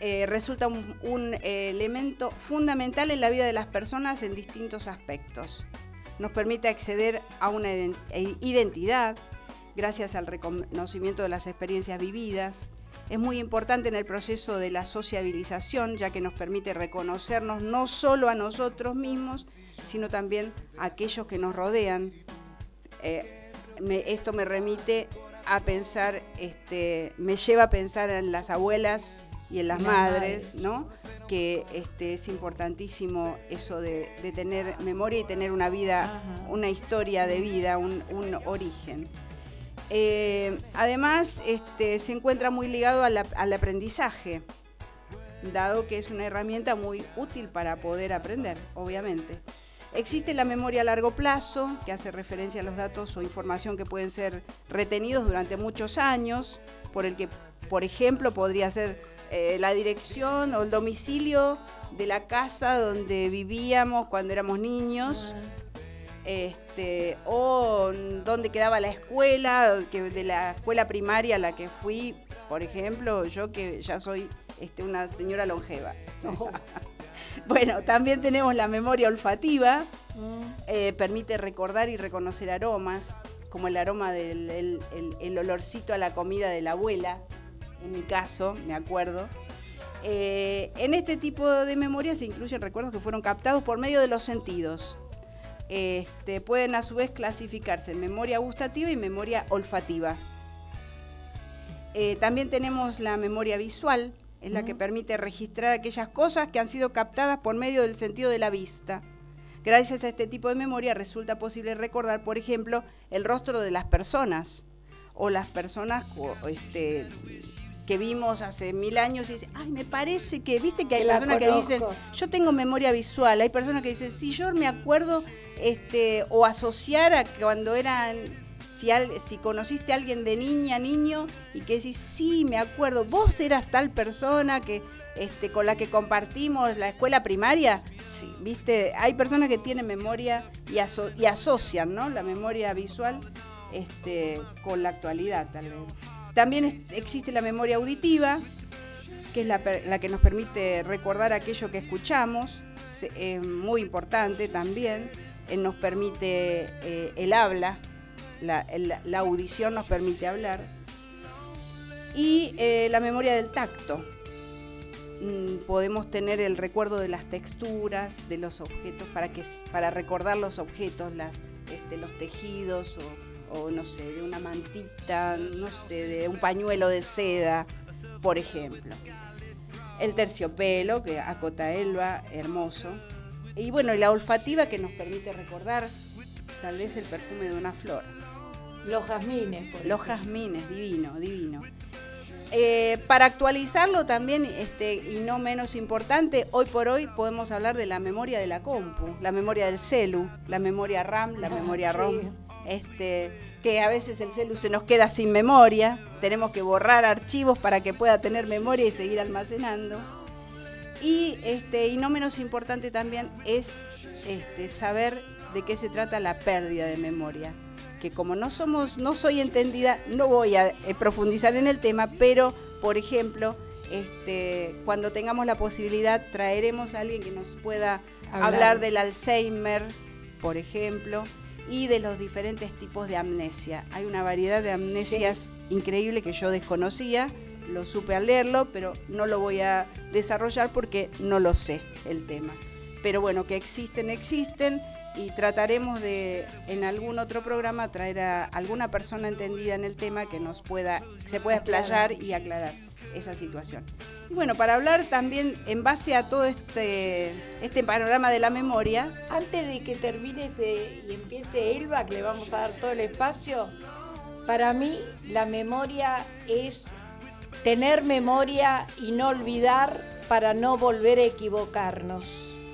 Eh, resulta un, eh, elemento fundamental en la vida de las personas en distintos aspectos. Nos permite acceder a una eh, identidad gracias al reconocimiento de las experiencias vividas. Es muy importante en el proceso de la sociabilización, ya que nos permite reconocernos no solo a nosotros mismos, sino también a aquellos que nos rodean, eh, esto me remite a pensar, este, me lleva a pensar en las abuelas y en las, madres, ¿no? Que este, es importantísimo eso de, tener memoria y tener una vida, una historia de vida, un, origen. Eh, además, este, se encuentra muy ligado al aprendizaje, dado que es una herramienta muy útil para poder aprender, obviamente. Existe la memoria a largo plazo, que hace referencia a los datos o información que pueden ser retenidos durante muchos años, por el que, por ejemplo, podría ser eh, la dirección o el domicilio de la casa donde vivíamos cuando éramos niños. Este, o dónde quedaba la escuela, que de la escuela primaria a la que fui, por ejemplo, yo que ya soy este, una señora longeva. Bueno, también tenemos la memoria olfativa, mm. eh, permite recordar y reconocer aromas, como el aroma del el, olorcito a la comida de la abuela, en mi caso, me acuerdo. Eh, en este tipo de memoria se incluyen recuerdos que fueron captados por medio de los sentidos. Este, pueden a su vez clasificarse en memoria gustativa y memoria olfativa. Eh, también tenemos la memoria visual, es la que permite registrar aquellas cosas que han sido captadas por medio del sentido de la vista. Gracias a este tipo de memoria resulta posible recordar, por ejemplo, el rostro de las personas o las personas este, que vimos hace mil años y dicen, ay, me parece que, viste que hay personas que dicen, yo tengo memoria visual, hay personas que dicen, si yo me acuerdo este, o asociar a cuando eran si, conociste a alguien de niña, niño, y que decís, sí, me acuerdo, vos eras tal persona que este, con la que compartimos la escuela primaria, sí, viste, hay personas que tienen memoria y, asocian ¿no? la memoria visual este, con la actualidad tal vez. También existe la memoria auditiva, que es la, que nos permite recordar aquello que escuchamos, es muy importante también, eh, nos permite eh, el habla, la, audición nos permite hablar. Y eh, la memoria del tacto. Mm, podemos tener el recuerdo de las texturas, de los objetos, para, que, para recordar los objetos, las, este, los tejidos o, no sé, de una mantita, no sé, de un pañuelo de seda, por ejemplo. El terciopelo, que acota Elba, hermoso. Y bueno, y la olfativa que nos permite recordar tal vez el perfume de una flor.
Los jazmines.
Por Los jazmines, divino, divino. Eh, para actualizarlo también, este, y no menos importante, hoy por hoy podemos hablar de la memoria de la compu, la memoria del celu, la memoria RAM, la ah, memoria ROM, este, que a veces el celu se nos queda sin memoria, tenemos que borrar archivos para que pueda tener memoria y seguir almacenando. Y, este, y no menos importante también es este, saber de qué se trata la pérdida de memoria. Que como no somos, no soy entendida, no voy a eh, profundizar en el tema, pero por ejemplo, este, cuando tengamos la posibilidad traeremos a alguien que nos pueda hablar, del Alzheimer, por ejemplo, y de los diferentes tipos de amnesia. Hay una variedad de amnesias increíble que yo desconocía, lo supe al leerlo, pero no lo voy a desarrollar porque no lo sé el tema. Pero bueno, que existen, existen y trataremos de en algún otro programa traer a alguna persona entendida en el tema que nos pueda, se pueda explayar y aclarar esa situación. Y bueno, para hablar también en base a todo este, este panorama de la memoria.
Antes de que termine y empiece Elba, que le vamos a dar todo el espacio, para mí la memoria es tener memoria y no olvidar para no volver a equivocarnos.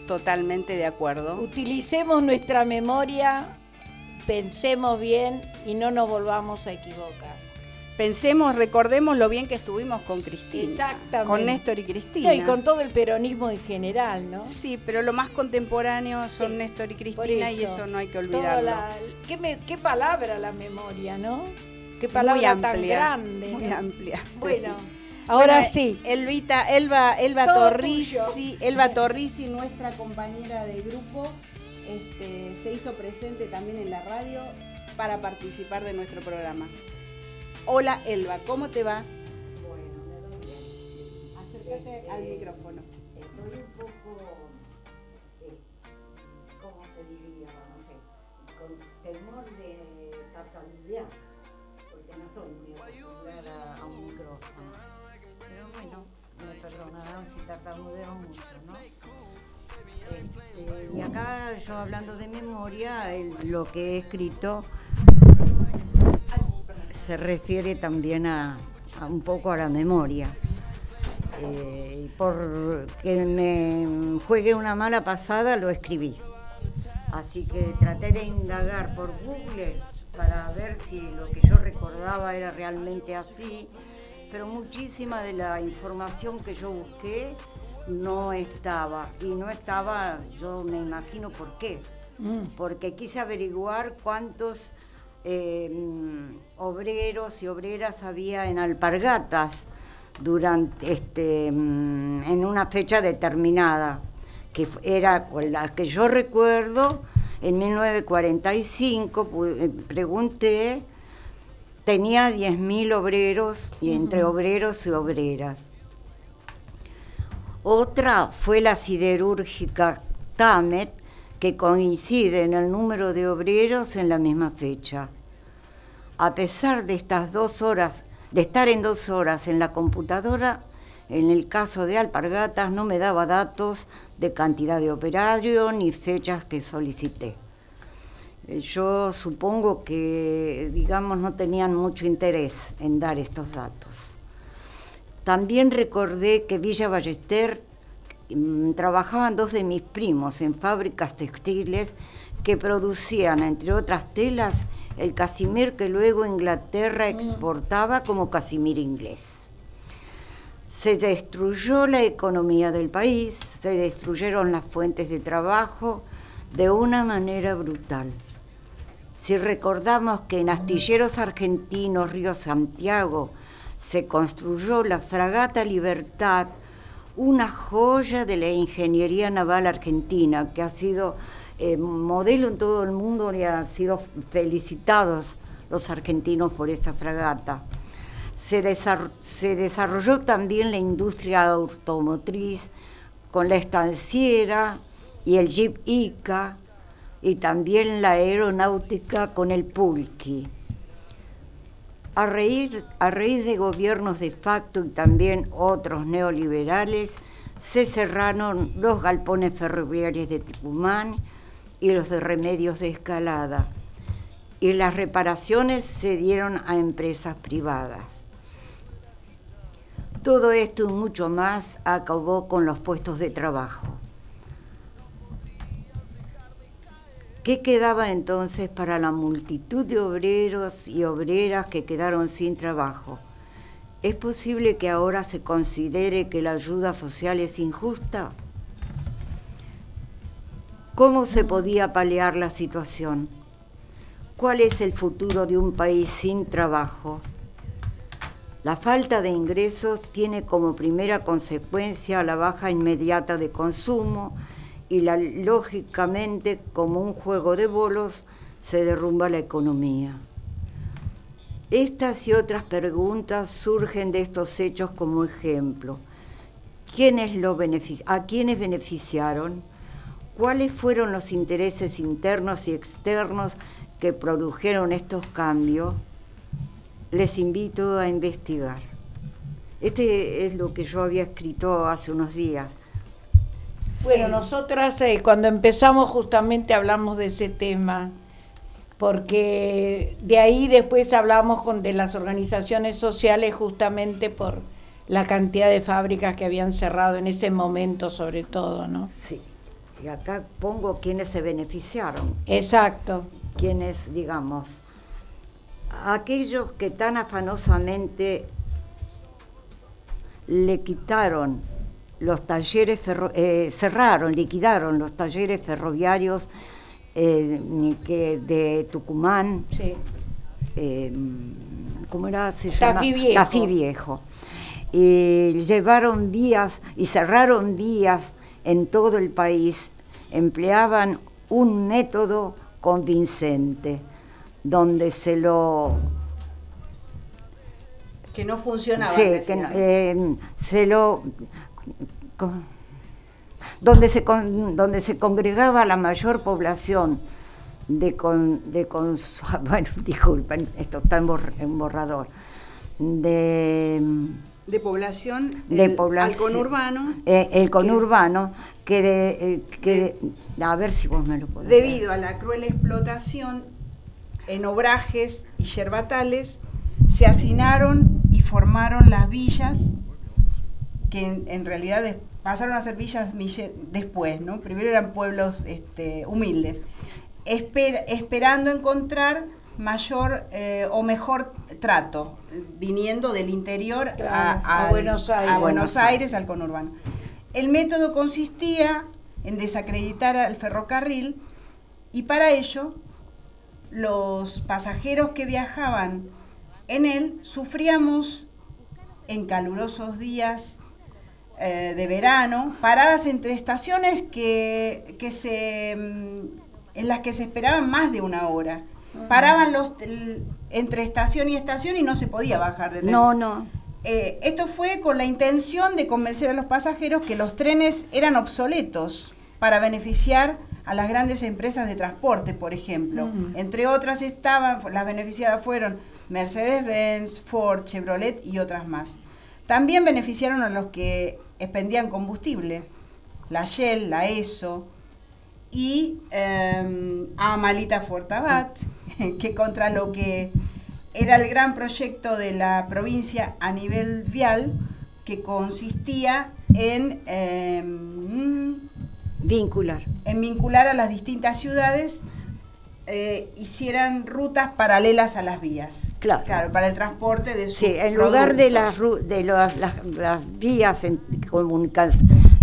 Totalmente de acuerdo.
Utilicemos nuestra memoria, pensemos bien y no nos volvamos a equivocar.
Pensemos, recordemos lo bien que estuvimos con Cristina. Exactamente. Con Néstor y Cristina.
y con todo el peronismo en general, ¿no?
Sí, pero lo más contemporáneo son Néstor y Cristina y eso no hay que olvidarlo.
¿qué, palabra la memoria, ¿no? Qué palabra tan grande.
Muy amplia.
Bueno. Ahora sí.
Elvita, Elba, Elba Torrisi, Elba Torrisi, nuestra compañera de grupo, este, se hizo presente también en la radio para participar de nuestro programa. Hola Elba, ¿cómo te va?
Bueno, me doy bien.
Acércate al micrófono.
Estoy un poco, eh, ¿cómo se diría? No sé, con temor de tartamudear, porque no estoy muy acostumbrada a un micrófono. Pero bueno, me perdonarán si tartamudeo mucho, ¿no? Este, y acá yo hablando de memoria, lo que he escrito se refiere también a, un poco a la memoria. Eh, por que me juegue una mala pasada lo escribí. Así que traté de indagar por Google para ver si lo que yo recordaba era realmente así, pero muchísima de la información que yo busqué no estaba. Y no estaba, yo me imagino por qué. Mm. Porque quise averiguar cuántos Em, obreros y obreras había en alpargatas durante este em, en una fecha determinada que era la que yo recuerdo en 1945 eh, pregunté tenía 10.000 obreros y entre obreros y obreras. Otra fue la siderúrgica Tamet que coincide en el número de obreros en la misma fecha. A pesar de estas dos horas, de estar en dos horas en la computadora, en el caso de Alpargatas no me daba datos de cantidad de operarios ni fechas que solicité. Eh, yo supongo que, digamos, no tenían mucho interés en dar estos datos. También recordé que Villa Ballester trabajaban dos de mis primos en fábricas textiles que producían, entre otras telas, el casimir que luego Inglaterra exportaba como casimir inglés. Se destruyó la economía del país, se destruyeron las fuentes de trabajo de una manera brutal. Si recordamos que en astilleros argentinos Río Santiago se construyó la fragata Libertad una joya de la ingeniería naval argentina, que ha sido eh, modelo en todo el mundo y han sido felicitados los argentinos por esa fragata. Se, se desarrolló también la industria automotriz con la estanciera y el Jeep Ica y también la aeronáutica con el Pulqui. A, raíz de gobiernos de facto y también otros neoliberales, se cerraron los galpones ferroviarios de Tucumán y los de remedios de escalada, y las reparaciones se dieron a empresas privadas. Todo esto y mucho más acabó con los puestos de trabajo. ¿Qué quedaba entonces para la multitud de obreros y obreras que quedaron sin trabajo? ¿Es posible que ahora se considere que la ayuda social es injusta? ¿Cómo se podía paliar la situación? ¿Cuál es el futuro de un país sin trabajo? La falta de ingresos tiene como primera consecuencia la baja inmediata de consumo, y lógicamente como un juego de bolos se derrumba la economía. Estas y otras preguntas surgen de estos hechos como ejemplo. ¿Quiénes lo ¿A quiénes beneficiaron? cuáles fueron los intereses internos y externos que produjeron estos cambios, les invito a investigar. Este es lo que yo había escrito hace unos días.
Bueno, nosotras eh, cuando empezamos justamente hablamos de ese tema, porque de ahí después hablamos con de las organizaciones sociales justamente por la cantidad de fábricas que habían cerrado en ese momento sobre todo, ¿no?
Sí. Y acá pongo quienes se beneficiaron.
Exacto.
Quienes, digamos, aquellos que tan afanosamente le quitaron los talleres, eh, cerraron, liquidaron los talleres ferroviarios eh, que de Tucumán.
Sí.
Eh, ¿Cómo era? Se
Tafí Viejo.
Tafí Viejo. Y llevaron vías y cerraron vías en todo el país. Empleaban un método convincente, donde se lo
que no funcionaba.
Sí, que eh, se lo donde se donde se congregaba la mayor población de con, de con, bueno, disculpen, esto está en, borrador de
de población,
de el, población,
conurbano.
Eh, el conurbano, que, de, eh, que a ver si vos me lo podés
Debido a la cruel explotación en obrajes y yerbatales, se hacinaron y formaron las villas, que en, realidad pasaron a ser villas después, ¿no? Primero eran pueblos este, humildes, esperando encontrar mayor eh, o mejor trato, viniendo del interior a,
Buenos Aires.
a Buenos Aires, al conurbano. El método consistía en desacreditar al ferrocarril y para ello los pasajeros que viajaban en él sufríamos en calurosos días eh, de verano paradas entre estaciones que, se, mm, en las que se esperaban más de una hora. Paraban los, entre estación y estación y no se podía bajar de tren.
No, no.
Eh, esto fue con la intención de convencer a los pasajeros que los trenes eran obsoletos para beneficiar a las grandes empresas de transporte, por ejemplo. Entre otras estaban, las beneficiadas fueron Mercedes-Benz, Ford, Chevrolet y otras más. También beneficiaron a los que expendían combustible, la Shell, la ESO y eh, a Malita Fortabat, que contra lo que era el gran proyecto de la provincia a nivel vial, que consistía en em,
vincular.
En vincular a las distintas ciudades eh, hicieran rutas paralelas a las vías.
Claro.
Claro, para el transporte de sus
Sí, en lugar de las de las, vías en,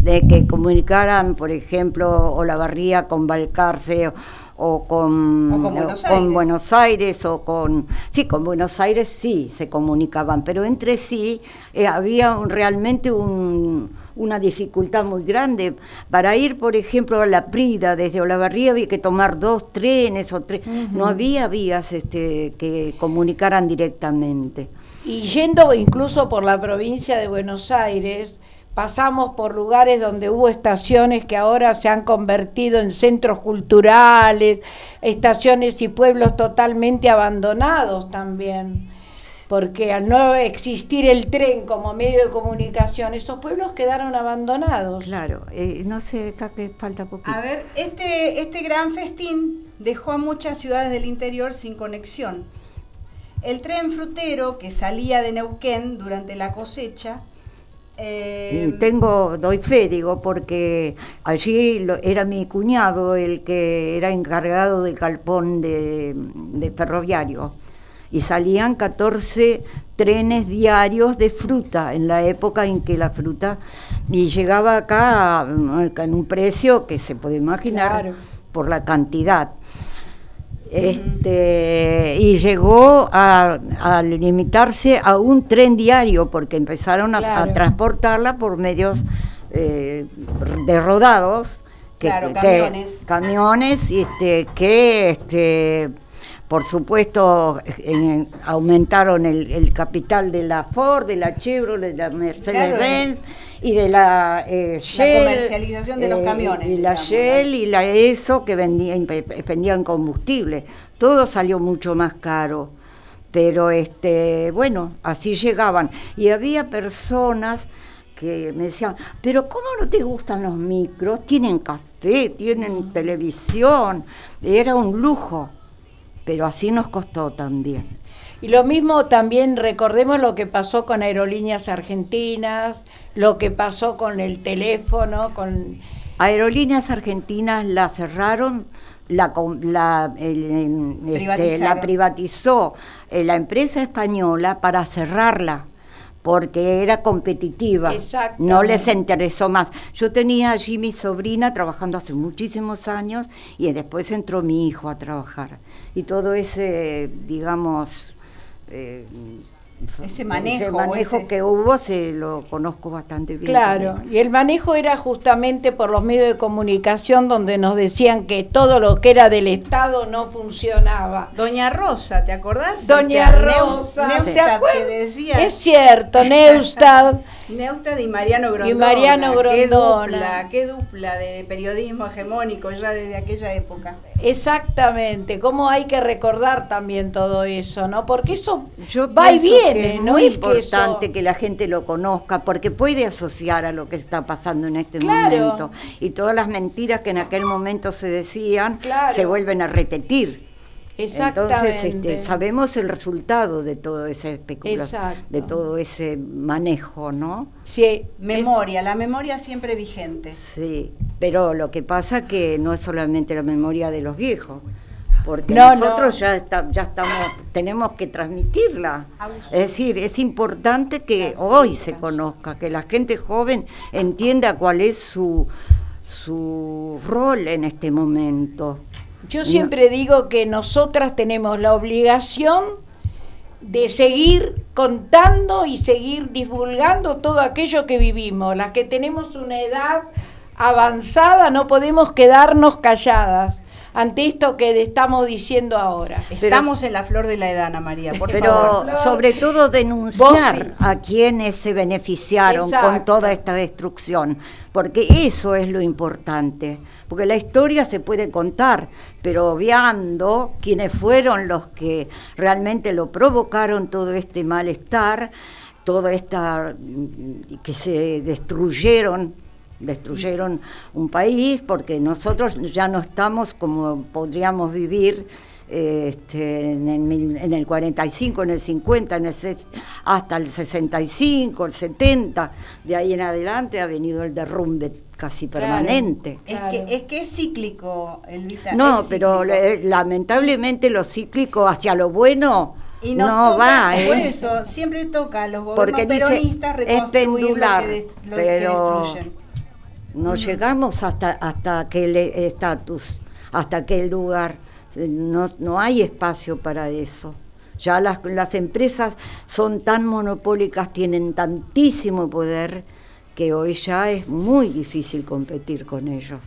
de que comunicaran, por ejemplo, Olavarría con Balcarce o, con,
con, Buenos, Aires.
Buenos Aires o con sí con Buenos Aires sí se comunicaban pero entre sí eh, había realmente un una dificultad muy grande. Para ir, por ejemplo, a La Prida, desde Olavarría había que tomar dos trenes o tres. No había vías este, que comunicaran directamente.
Y yendo incluso por la provincia de Buenos Aires, pasamos por lugares donde hubo estaciones que ahora se han convertido en centros culturales, estaciones y pueblos totalmente abandonados también porque al no existir el tren como medio de comunicación, esos pueblos quedaron abandonados.
Claro, eh, no sé, qué falta poquito.
A ver, este, este gran festín dejó a muchas ciudades del interior sin conexión. El tren frutero que salía de Neuquén durante la cosecha
eh, tengo, doy fe, digo, porque allí era mi cuñado el que era encargado del galpón de, de ferroviario y salían 14 trenes diarios de fruta en la época en que la fruta y llegaba acá en un precio que se puede imaginar por la cantidad. Este, y llegó a, limitarse a un tren diario porque empezaron a, transportarla por medios eh, de rodados
que, camiones,
camiones este, que este, por supuesto, aumentaron el, capital de la Ford, de la Chevrolet, de la Mercedes-Benz y de la eh,
Shell, la comercialización de los eh, camiones.
Y la Shell y la ESO que vendían, vendían combustible. Todo salió mucho más caro. Pero este, bueno, así llegaban. Y había personas que me decían, pero ¿cómo no te gustan los micros? Tienen café, tienen televisión. Era un lujo. Pero así nos costó también.
Y lo mismo también recordemos lo que pasó con Aerolíneas Argentinas, lo que pasó con el teléfono, con...
Aerolíneas Argentinas la cerraron, la, la, este, la privatizó eh, la empresa española para cerrarla porque era competitiva, no les interesó más. Yo tenía allí mi sobrina trabajando hace muchísimos años y después entró mi hijo a trabajar. Y todo ese, digamos,
eh, ese manejo,
manejo que hubo se lo conozco bastante bien.
Claro, y el manejo era justamente por los medios de comunicación donde nos decían que todo lo que era del Estado no funcionaba.
Doña Rosa, ¿te acordás?
Doña este, Rosa,
Neustad, que decía.
Es cierto, Neustad.
Neustad y Mariano Grondona.
Y Mariano
Grondona. Qué dupla, qué dupla de periodismo hegemónico ya desde aquella época.
Exactamente, cómo hay que recordar también todo eso, ¿no? Porque eso va y viene,
es
¿no?
Muy importante que, la gente lo conozca, porque puede asociar a lo que está pasando en este momento. Y todas las mentiras que en aquel momento se decían se vuelven a repetir. Entonces este, sabemos el resultado de todo ese especulación, de todo ese manejo, ¿no?
Sí, memoria, la memoria siempre vigente.
Sí, pero lo que pasa que no es solamente la memoria de los viejos, porque nosotros ya ya estamos, tenemos que transmitirla. Es decir, es importante que hoy se conozca, que la gente joven entienda cuál es su su rol en este momento.
Yo siempre digo que nosotras tenemos la obligación de seguir contando y seguir divulgando todo aquello que vivimos. Las que tenemos una edad avanzada no podemos quedarnos calladas ante esto que estamos diciendo ahora.
Estamos en la flor de la edad, Ana María, por
Pero sobre todo denunciar a quienes se beneficiaron con toda esta destrucción, porque eso es lo importante, porque la historia se puede contar, pero obviando quienes fueron los que realmente lo provocaron todo este malestar, toda esta que se destruyeron destruyeron un país porque nosotros ya no estamos como podríamos vivir este, en, el, en, el, 45, en el 50, en el, hasta el 65, el 70, de ahí en adelante ha venido el derrumbe casi permanente.
Es, que, es que es cíclico, Elvita.
No, pero lamentablemente lo cíclico hacia lo bueno
y no va, ¿eh? Por eso, siempre toca a los gobiernos peronistas reconstruir lo que, lo pero, destruyen
no llegamos hasta, hasta aquel estatus, hasta aquel lugar. No, no hay espacio para eso. Ya las, las empresas son tan monopólicas, tienen tantísimo poder, que hoy ya es muy difícil competir con ellos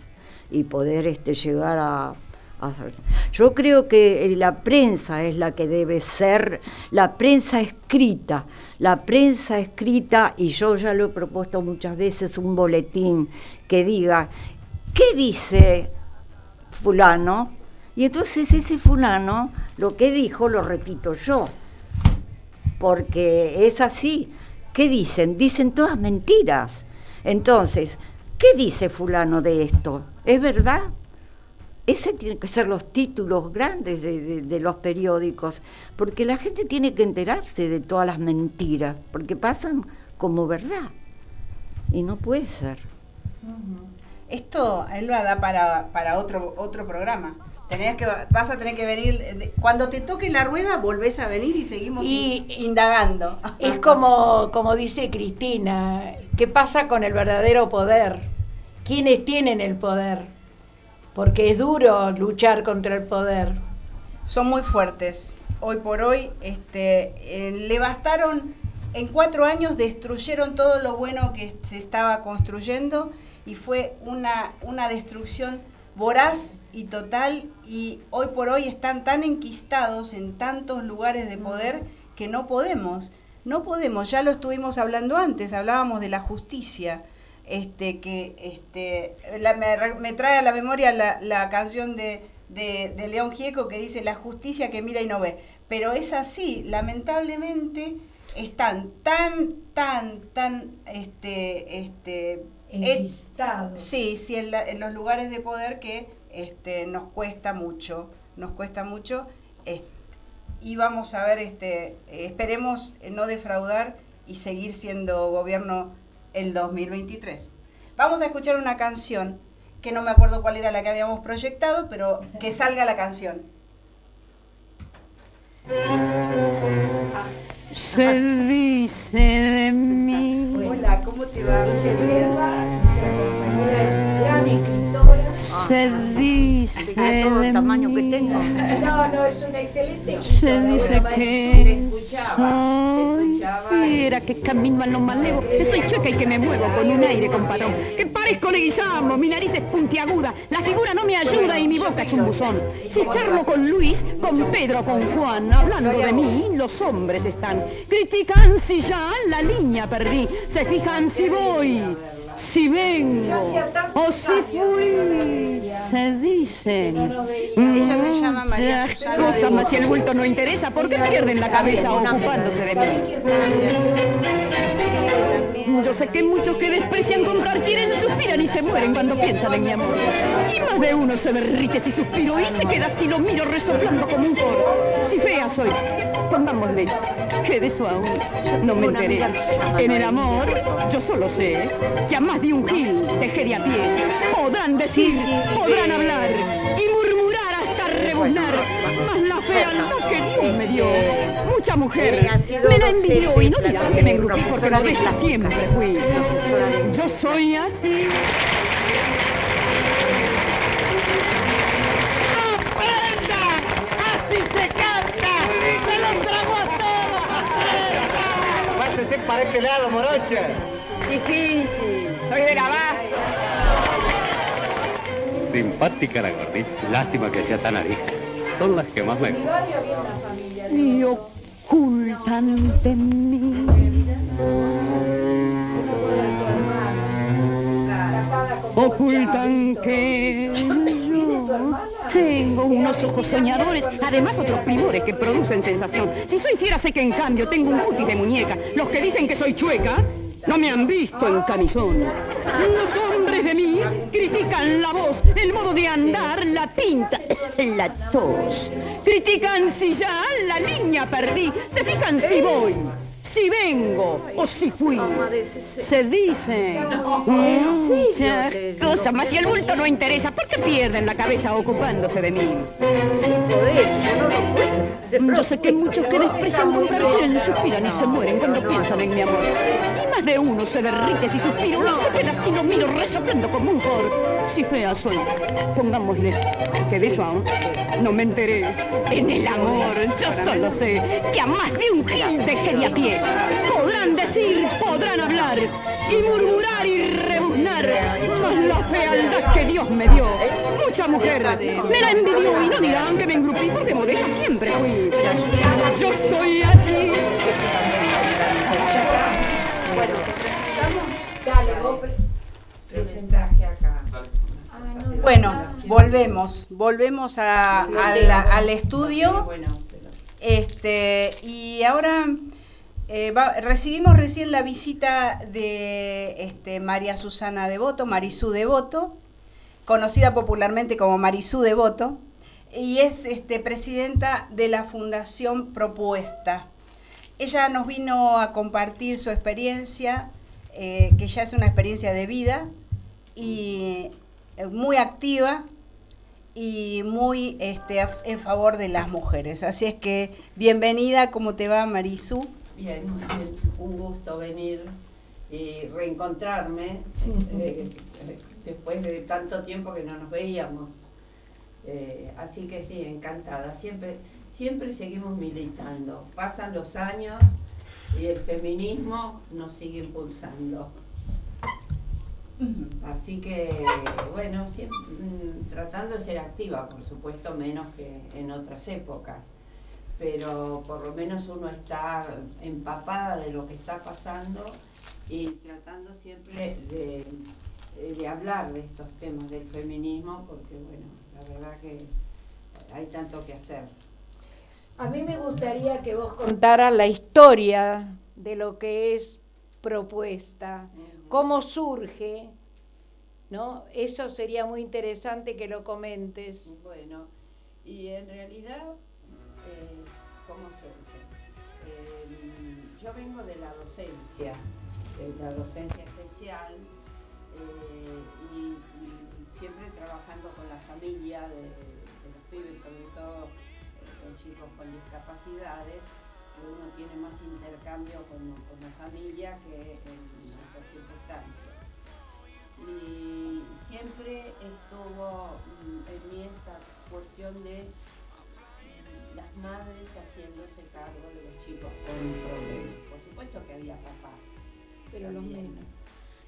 y poder este, llegar a, yo creo que la prensa es la que debe ser, la prensa escrita, la prensa escrita, y yo ya lo he propuesto muchas veces, un boletín que diga, ¿qué dice fulano? Y entonces ese fulano lo que dijo lo repito yo, porque es así. ¿Qué dicen? Dicen todas mentiras. Entonces, ¿qué dice fulano de esto? ¿Es verdad? Ese tienen que ser los títulos grandes de, los periódicos, porque la gente tiene que enterarse de todas las mentiras, porque pasan como verdad. Y no puede ser.
Esto, Elba, da para, para otro, otro programa. que, vas a tener que venir, cuando te toque la rueda, volvés a venir y seguimos indagando.
Es como, como dice Cristina, ¿qué pasa con el verdadero poder? ¿Quiénes tienen el poder? Porque es duro luchar contra el poder.
Son muy fuertes. Hoy por hoy este, eh, le bastaron, en cuatro años destruyeron todo lo bueno que se estaba construyendo y fue una, una destrucción voraz y total y hoy por hoy están tan enquistados en tantos lugares de poder que no podemos. no podemos, ya lo estuvimos hablando antes, hablábamos de la justicia, este, que este, me, trae a la memoria la, canción de, de, León Gieco que dice la justicia que mira y no ve. Pero es así, lamentablemente están tan, tan, tan, este, este, sí, sí, en, los lugares de poder que este, nos cuesta mucho, nos cuesta mucho, y vamos a ver, este, esperemos no defraudar y seguir siendo gobierno el 2023. Vamos a escuchar una canción que no me acuerdo cuál era la que habíamos proyectado, pero que salga la canción.
Se dice de mí.
Hola, ¿cómo te va?
gran escritora
se dice
todo el tamaño que tengo.
No, no, es una excelente. Se escuchaba,
se escuchaba. Era que camino a lo malevo, que soy chueca y que me muevo con un aire compadrón. Que parezco Leguizamo, mi nariz es puntiaguda, la figura no me ayuda y mi boca es un buzón. Si charlo con Luis, con Pedro, con Juan, hablando de mí, los hombres están. Critican si ya la línea perdí, se fijan si voy si vengo o si fui, se dicen.
Ella se llama María Susana
si el bulto no interesa, ¿por qué pierden la cabeza ocupándose de mí? Yo sé que muchos que desprecian comprar quieren, suspiran y se mueren cuando piensan en mi amor. Y más de uno se derrite si suspiro y se queda así lo miro resoplando como un coro. Si fea soy, pongámosle, que de eso aún no me enteré. En el amor, yo solo sé que a más de un gil de a pie podrán decir, podrán hablar y murmurar hasta rebuznar. Más la fealdad que Dios me dio. Este, Mucha mujer me la envidió y no dirán que me engrupí porque modesta siempre fui. Yo soy así. ¡Así se canta! ¡Se los trago a todos!
Para este lado, morocha.
Difícil, soy de Gabazo.
Simpática la gordita, lástima que sea tan arisca. Son las que más me gustan.
Y ocultan de mí. Ocultan que tengo unos ojos soñadores, además otros primores que producen sensación. Si soy fiera sé que en cambio tengo un cutis de muñeca. Los que dicen que soy chueca no me han visto en camisón. Los hombres de mí critican la voz, el modo de andar, la tinta, la tos. Critican si ya la línea perdí, se fijan si voy si vengo o si fui. Se dice. Muchas cosas, más si el bulto no interesa, ¿por qué pierden la cabeza ocupándose de mí? No sé que muchos que desprecian comprar suspiran y se mueren cuando piensan en mi amor. Y más de uno se derrite si suspiro, no se queda así lo miro resoplando como un cor. Si fea soy, pongámosle que de eso aún no me enteré. En el amor, yo solo sé que a más de un gil de a pie podrán decir, podrán hablar y murmurar y rebuznar, más la fealdad que Dios me dio. Mucha mujer me la envidió y no dirán que me engrupí porque modesta siempre fui. Yo soy así.
Bueno, te presentamos. Dale, vos presentaje acá.
Bueno, volvemos, volvemos a, al estudio. Este, y ahora eh, recibimos recién la visita de este, María Susana Devoto, Marisú Devoto, conocida popularmente como Marisú Devoto, y es este, presidenta de la Fundación Propuesta. Ella nos vino a compartir su experiencia, eh, que ya es una experiencia de vida, y eh, muy activa y muy este, en favor de las mujeres. Así es que bienvenida, ¿cómo te va Marisú?
Bien, un gusto venir y reencontrarme eh, después de tanto tiempo que no nos veíamos. Eh, así que sí, encantada. Siempre, siempre seguimos militando. Pasan los años y el feminismo nos sigue impulsando. Así que, bueno, mm, tratando de ser activa, por supuesto, menos que en otras épocas. Pero por lo menos uno está empapada de lo que está pasando y tratando siempre de, de hablar de estos temas del feminismo, porque bueno, la verdad que hay tanto que hacer.
A mí me gustaría que vos contaras la historia de lo que es propuesta, cómo surge, ¿no? Eso sería muy interesante que lo comentes.
Bueno, y en realidad, eh, ¿cómo surge? Eh, yo vengo de la docencia, de la docencia especial, eh, y, siempre trabajando con la familia de, los pibes, sobre todo con chicos con discapacidades, uno tiene más intercambio con, la familia que en otras circunstancias. Y siempre estuvo mm, en mí esta cuestión de madres haciéndose cargo de los chicos con problemas. Por supuesto que había papás,
pero los menos.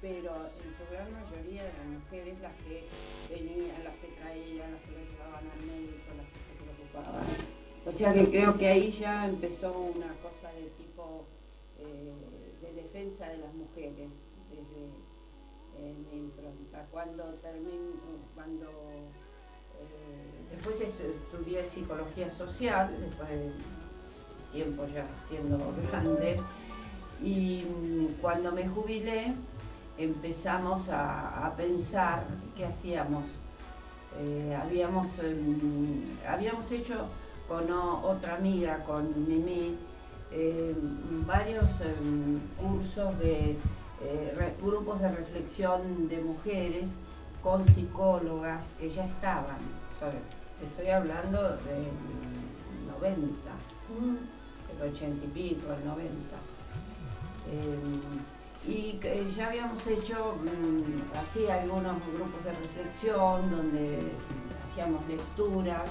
Pero en su gran mayoría eran mujeres las que venían, las que traían, las que lo llevaban al médico, las que se preocupaban o sea que creo que ahí ya empezó una cosa de tipo eh, de defensa de las mujeres desde mi impronta. Cuando terminé, cuando eh, después estudié psicología social, después de tiempo ya siendo grande, y cuando me jubilé empezamos a, pensar qué hacíamos. Eh, habíamos, em, habíamos hecho con otra amiga, con Mimi, eh, varios eh, cursos de eh, grupos de reflexión de mujeres con psicólogas que ya estaban. Estoy hablando del 90, el 80 y pico, el 90. y ya habíamos hecho mm, así algunos grupos de reflexión donde hacíamos lecturas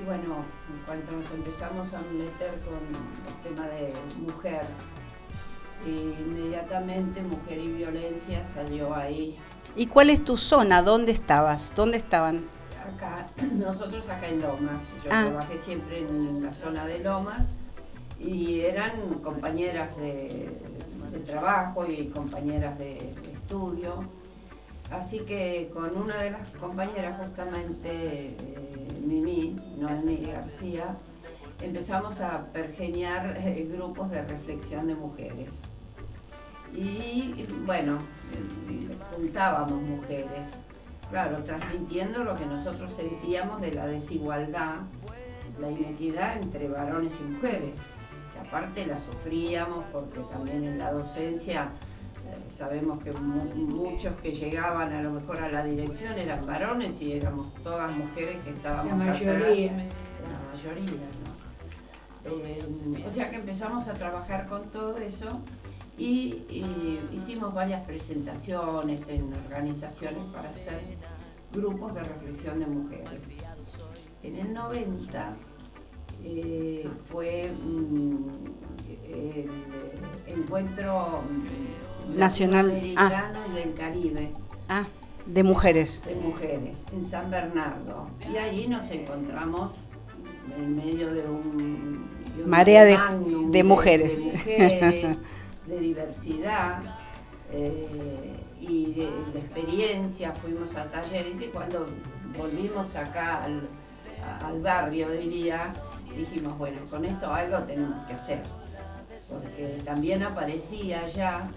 y bueno, en cuanto nos empezamos a meter con el tema de mujer, inmediatamente Mujer y Violencia salió ahí.
¿Y cuál es tu zona? ¿Dónde estabas? ¿Dónde estaban?
Acá, nosotros acá en Lomas. Yo ah. trabajé siempre en la zona de Lomas y eran compañeras de, trabajo y compañeras de, estudio. Así que con una de las compañeras justamente... Eh, Mimi, Noemí García, empezamos a pergeniar eh, grupos de reflexión de mujeres. Y bueno, juntábamos mujeres, claro, transmitiendo lo que nosotros sentíamos de la desigualdad, la inequidad entre varones y mujeres, que aparte la sufríamos porque también en la docencia sabemos que muchos que llegaban a lo mejor a la dirección eran varones y éramos todas mujeres que estábamos
la mayoría.
la mayoría, eh, o sea que empezamos a trabajar con todo eso y, hicimos varias presentaciones en organizaciones para hacer grupos de reflexión de mujeres. En el 90 eh, fue mm, el encuentro
nacional
ah. y del Caribe.
Ah, de mujeres.
De mujeres, en San Bernardo. Y allí nos encontramos en medio de un...
Marea de, de, mujeres.
De, diversidad eh, y de, experiencia. Fuimos a talleres y cuando volvimos acá al, al barrio, diría, dijimos, bueno, con esto algo tenemos que hacer. Porque también aparecía ya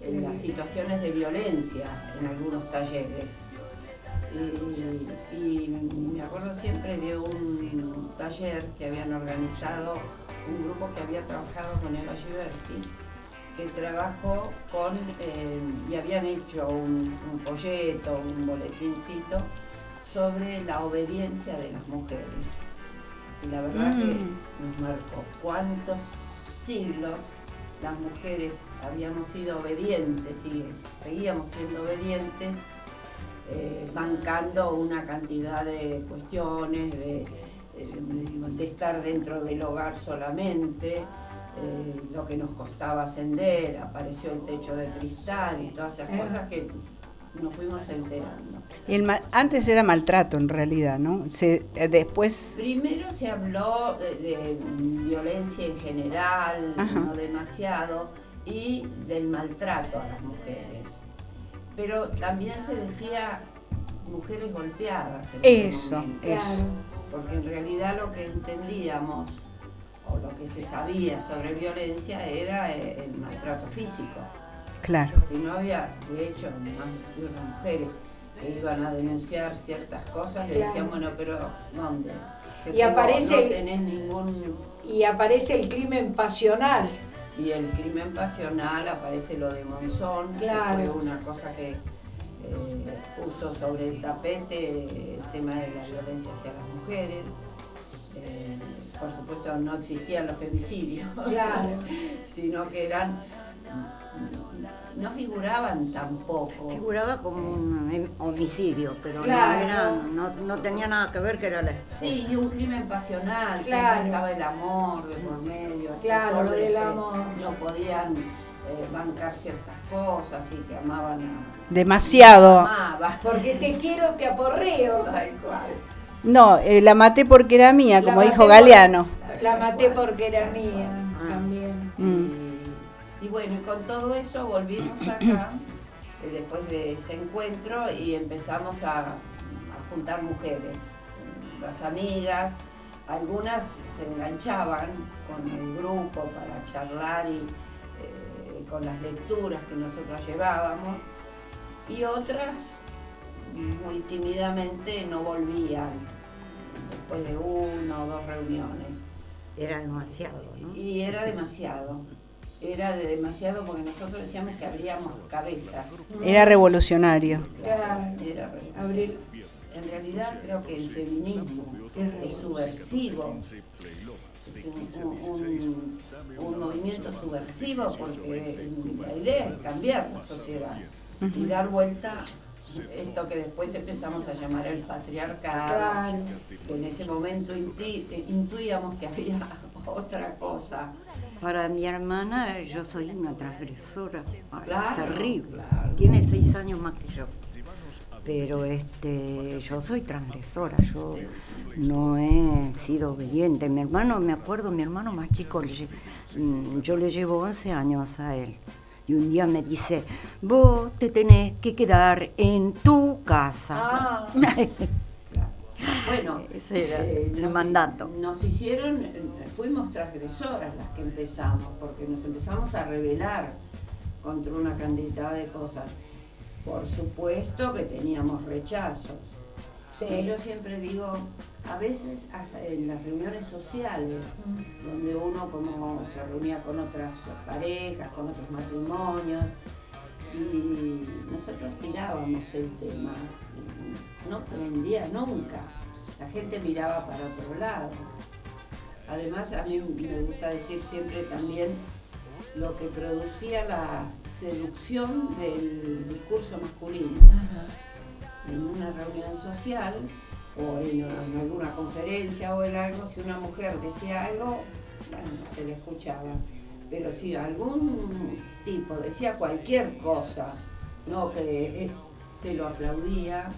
en las situaciones de violencia en algunos talleres. Y, me acuerdo siempre de un taller que habían organizado un grupo que había trabajado con Eva Giberti, que trabajó con, eh, y habían hecho un, folleto, un boletincito sobre la obediencia de las mujeres. Y la verdad que mm. nos marcó cuántos siglos las mujeres habíamos sido obedientes y seguíamos siendo obedientes, eh, bancando una cantidad de cuestiones, de, estar dentro del hogar solamente, eh, lo que nos costaba ascender, apareció el techo de cristal y todas esas cosas que nos fuimos enterando.
El antes era maltrato en realidad, ¿no? Se, eh, después...
Primero se habló de, violencia en general, no demasiado, y del maltrato a las mujeres. Pero también se decía mujeres golpeadas.
eso, eso.
Porque en realidad lo que entendíamos o lo que se sabía sobre violencia era eh, el maltrato físico.
Claro.
Si no había, de hecho, más mujeres que iban a denunciar ciertas cosas, le decían, bueno, pero ¿dónde?
y aparece,
tenés ningún...
Y aparece el crimen pasional.
Y el crimen pasional aparece lo de Monzón, claro. que fue una cosa que eh, puso sobre el tapete el tema de la violencia hacia las mujeres. Eh, por supuesto no existían los femicidios, claro. sino que eran no figuraban tampoco.
Figuraba como un homicidio, pero no, no, tenía nada que ver que era la
Sí, y un crimen pasional, claro. estaba el amor de por medio.
Claro, lo del amor.
No podían eh, bancar ciertas cosas y que amaban a...
Demasiado.
Porque te quiero, te aporreo. Tal cual.
No, eh, la maté porque era mía, como dijo Galeano.
la maté porque era mía, ah. también.
Mm. Y bueno, y con todo eso volvimos acá, eh, después de ese encuentro, y empezamos a, juntar mujeres, las amigas, algunas se enganchaban con el grupo para charlar y eh, con las lecturas que nosotros llevábamos, y otras muy tímidamente no volvían después de una o dos reuniones.
Era demasiado, ¿no?
Y era demasiado era de demasiado porque nosotros decíamos que abríamos cabezas.
Era revolucionario.
Era, abrir. En realidad creo que el feminismo es subversivo. Es un, movimiento subversivo porque la idea es cambiar la sociedad y dar vuelta esto que después empezamos a llamar el patriarcado, que en ese momento intuíamos que había otra cosa.
Para mi hermana yo soy una transgresora terrible. Tiene seis años más que yo. Pero este, yo soy transgresora, yo no he sido obediente. Mi hermano, me acuerdo, mi hermano más chico, mm, yo le llevo 11 años a él. Y un día me dice, vos te tenés que quedar en tu casa. Ah.
Bueno,
ese era eh, el mandato.
Nos hicieron, fuimos transgresoras las que empezamos, porque nos empezamos a rebelar contra una cantidad de cosas. Por supuesto que teníamos rechazos. Yo siempre digo, a veces hasta en las reuniones sociales, donde uno como se reunía con otras parejas, con otros matrimonios, y nosotros tirábamos el tema, no prendía nunca, la gente miraba para otro lado. Además, a mí me gusta decir siempre también lo que producía la seducción del discurso masculino. En una reunión social o en, alguna conferencia o en algo, si una mujer decía algo, bueno, se le escuchaba. Pero si algún tipo decía cualquier cosa, no que eh, se lo aplaudía,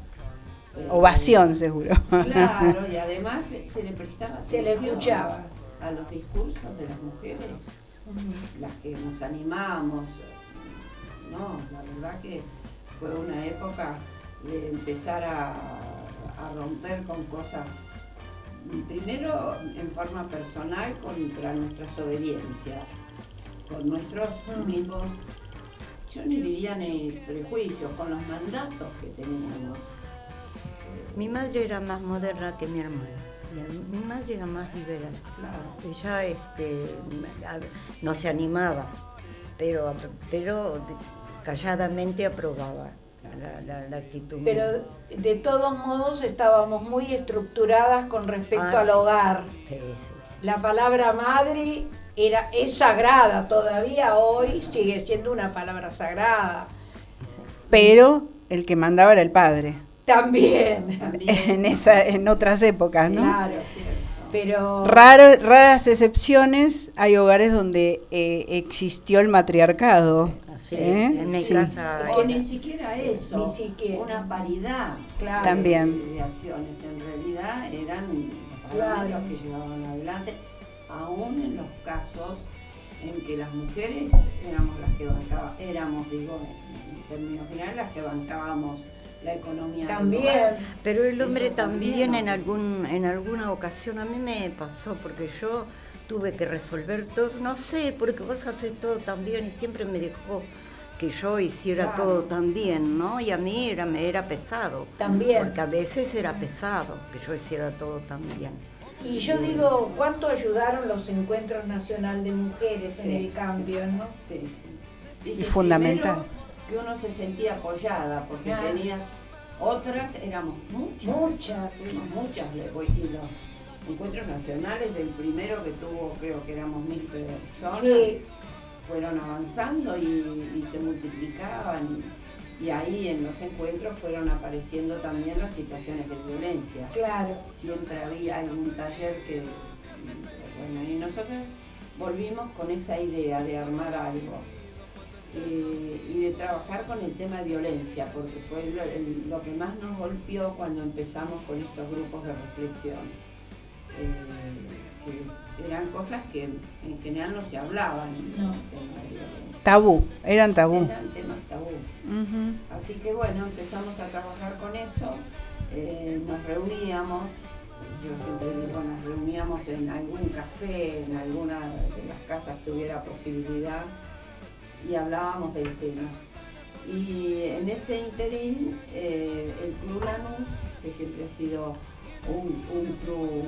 Ovación, seguro.
Claro, y además se le prestaba
se le escuchaba
a los discursos de las mujeres, las que nos animamos. No, la verdad que fue una época de empezar a, romper con cosas, primero en forma personal contra nuestras obediencias, con nuestros mismos, yo ni diría ni prejuicios, con los mandatos que teníamos
mi madre era más moderna que mi hermana. Mi madre era más liberal. Ella este, no se animaba, pero, pero calladamente aprobaba la, actitud.
Pero de todos modos estábamos muy estructuradas con respecto ah, al hogar. La palabra madre era, es sagrada, todavía hoy sigue siendo una palabra sagrada.
Pero el que mandaba era el padre.
También.
En, esa, en otras épocas, ¿no?
Claro, pero...
raras excepciones, hay hogares donde eh, existió el matriarcado.
Sí,
¿Eh?
en mi
Sí.
casa.
O ni siquiera eso,
Ni siquiera.
una paridad
Claro.
También.
de, acciones. En realidad eran los
Claro.
los que llevaban adelante, aún en los casos en que las mujeres éramos las que bancaban, éramos, digo, en términos generales, las que bancábamos la economía.
También.
Pero el hombre también,
también,
en algún en alguna ocasión a mí me pasó porque yo tuve que resolver todo, no sé, porque vos haces todo tan bien y siempre me dejó que yo hiciera
Claro.
todo tan bien, ¿no? Y a mí era me era pesado.
También.
Porque a veces era pesado que yo hiciera todo tan bien.
Y yo digo, ¿cuánto ayudaron los encuentros nacional de mujeres en el cambio, no?
Sí, sí.
Y fundamental.
Que uno se sentía apoyada, porque
Ah.
tenías otras, éramos muchas.
Muchas.
Fuimos muchas. le voy- Y los encuentros nacionales, del primero que tuvo, creo que éramos mil personas,
Sí.
fueron avanzando y, y se multiplicaban. Y, y ahí en los encuentros fueron apareciendo también las situaciones de violencia
Claro.
siempre había algún taller que, bueno, y nosotros volvimos con esa idea de armar algo eh, y de trabajar con el tema de violencia, porque fue lo, el- lo que más nos golpeó cuando empezamos con estos grupos de reflexión. Eh, que eran cosas que en general no se hablaban
No.
Tabú, eran tabú.
Eran temas tabú. Así que bueno, empezamos a trabajar con eso, eh, nos reuníamos, yo siempre digo, nos reuníamos en algún café, en alguna de las casas que hubiera posibilidad y hablábamos del tema. Y en ese interín, eh, el Club Lanús, que siempre ha sido un, un club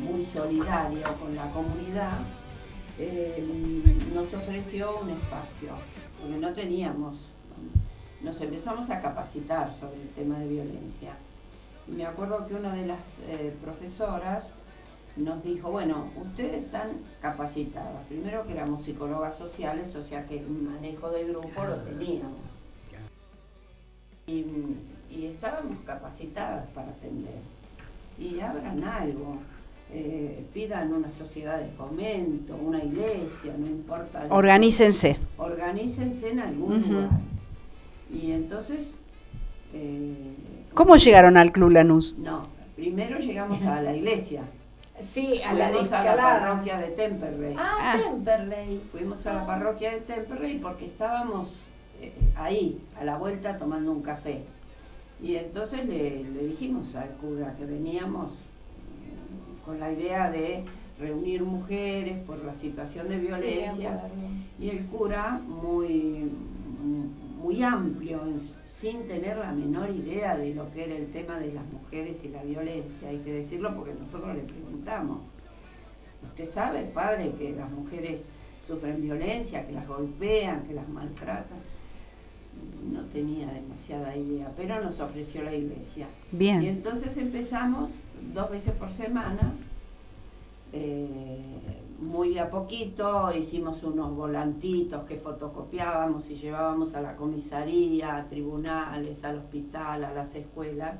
muy solidario con la comunidad, eh, nos ofreció un espacio, porque no teníamos, nos empezamos a capacitar sobre el tema de violencia. Y me acuerdo que una de las eh, profesoras nos dijo, bueno, ustedes están capacitadas, primero que éramos psicólogas sociales, o sea que el manejo de grupo lo teníamos. Y, y estábamos capacitadas para atender. Y abran algo, eh, pidan una sociedad de fomento, una iglesia, no importa.
Organícense.
Organícense en algún lugar. Y entonces, eh,
¿Cómo llegaron al Club Lanús?
no, primero llegamos a la iglesia.
Sí, a la
Fuimos a la
descalada.
parroquia de Temperley.
Ah,
Ah.
Temperley.
Fuimos a la parroquia de Temperley porque estábamos eh, ahí, a la vuelta, tomando un café. Y entonces le, le dijimos al cura que veníamos eh, con la idea de reunir mujeres por la situación de violencia. Y el cura, muy, muy amplio, sin tener la menor idea de lo que era el tema de las mujeres y la violencia, hay que decirlo porque nosotros le preguntamos. ¿Usted sabe, padre, que las mujeres sufren violencia, que las golpean, que las maltratan? No tenía demasiada idea, pero nos ofreció la iglesia. Y
Bien.
entonces empezamos dos veces por semana, eh, muy de a poquito, hicimos unos volantitos que fotocopiábamos y llevábamos a la comisaría, a tribunales, al hospital, a las escuelas.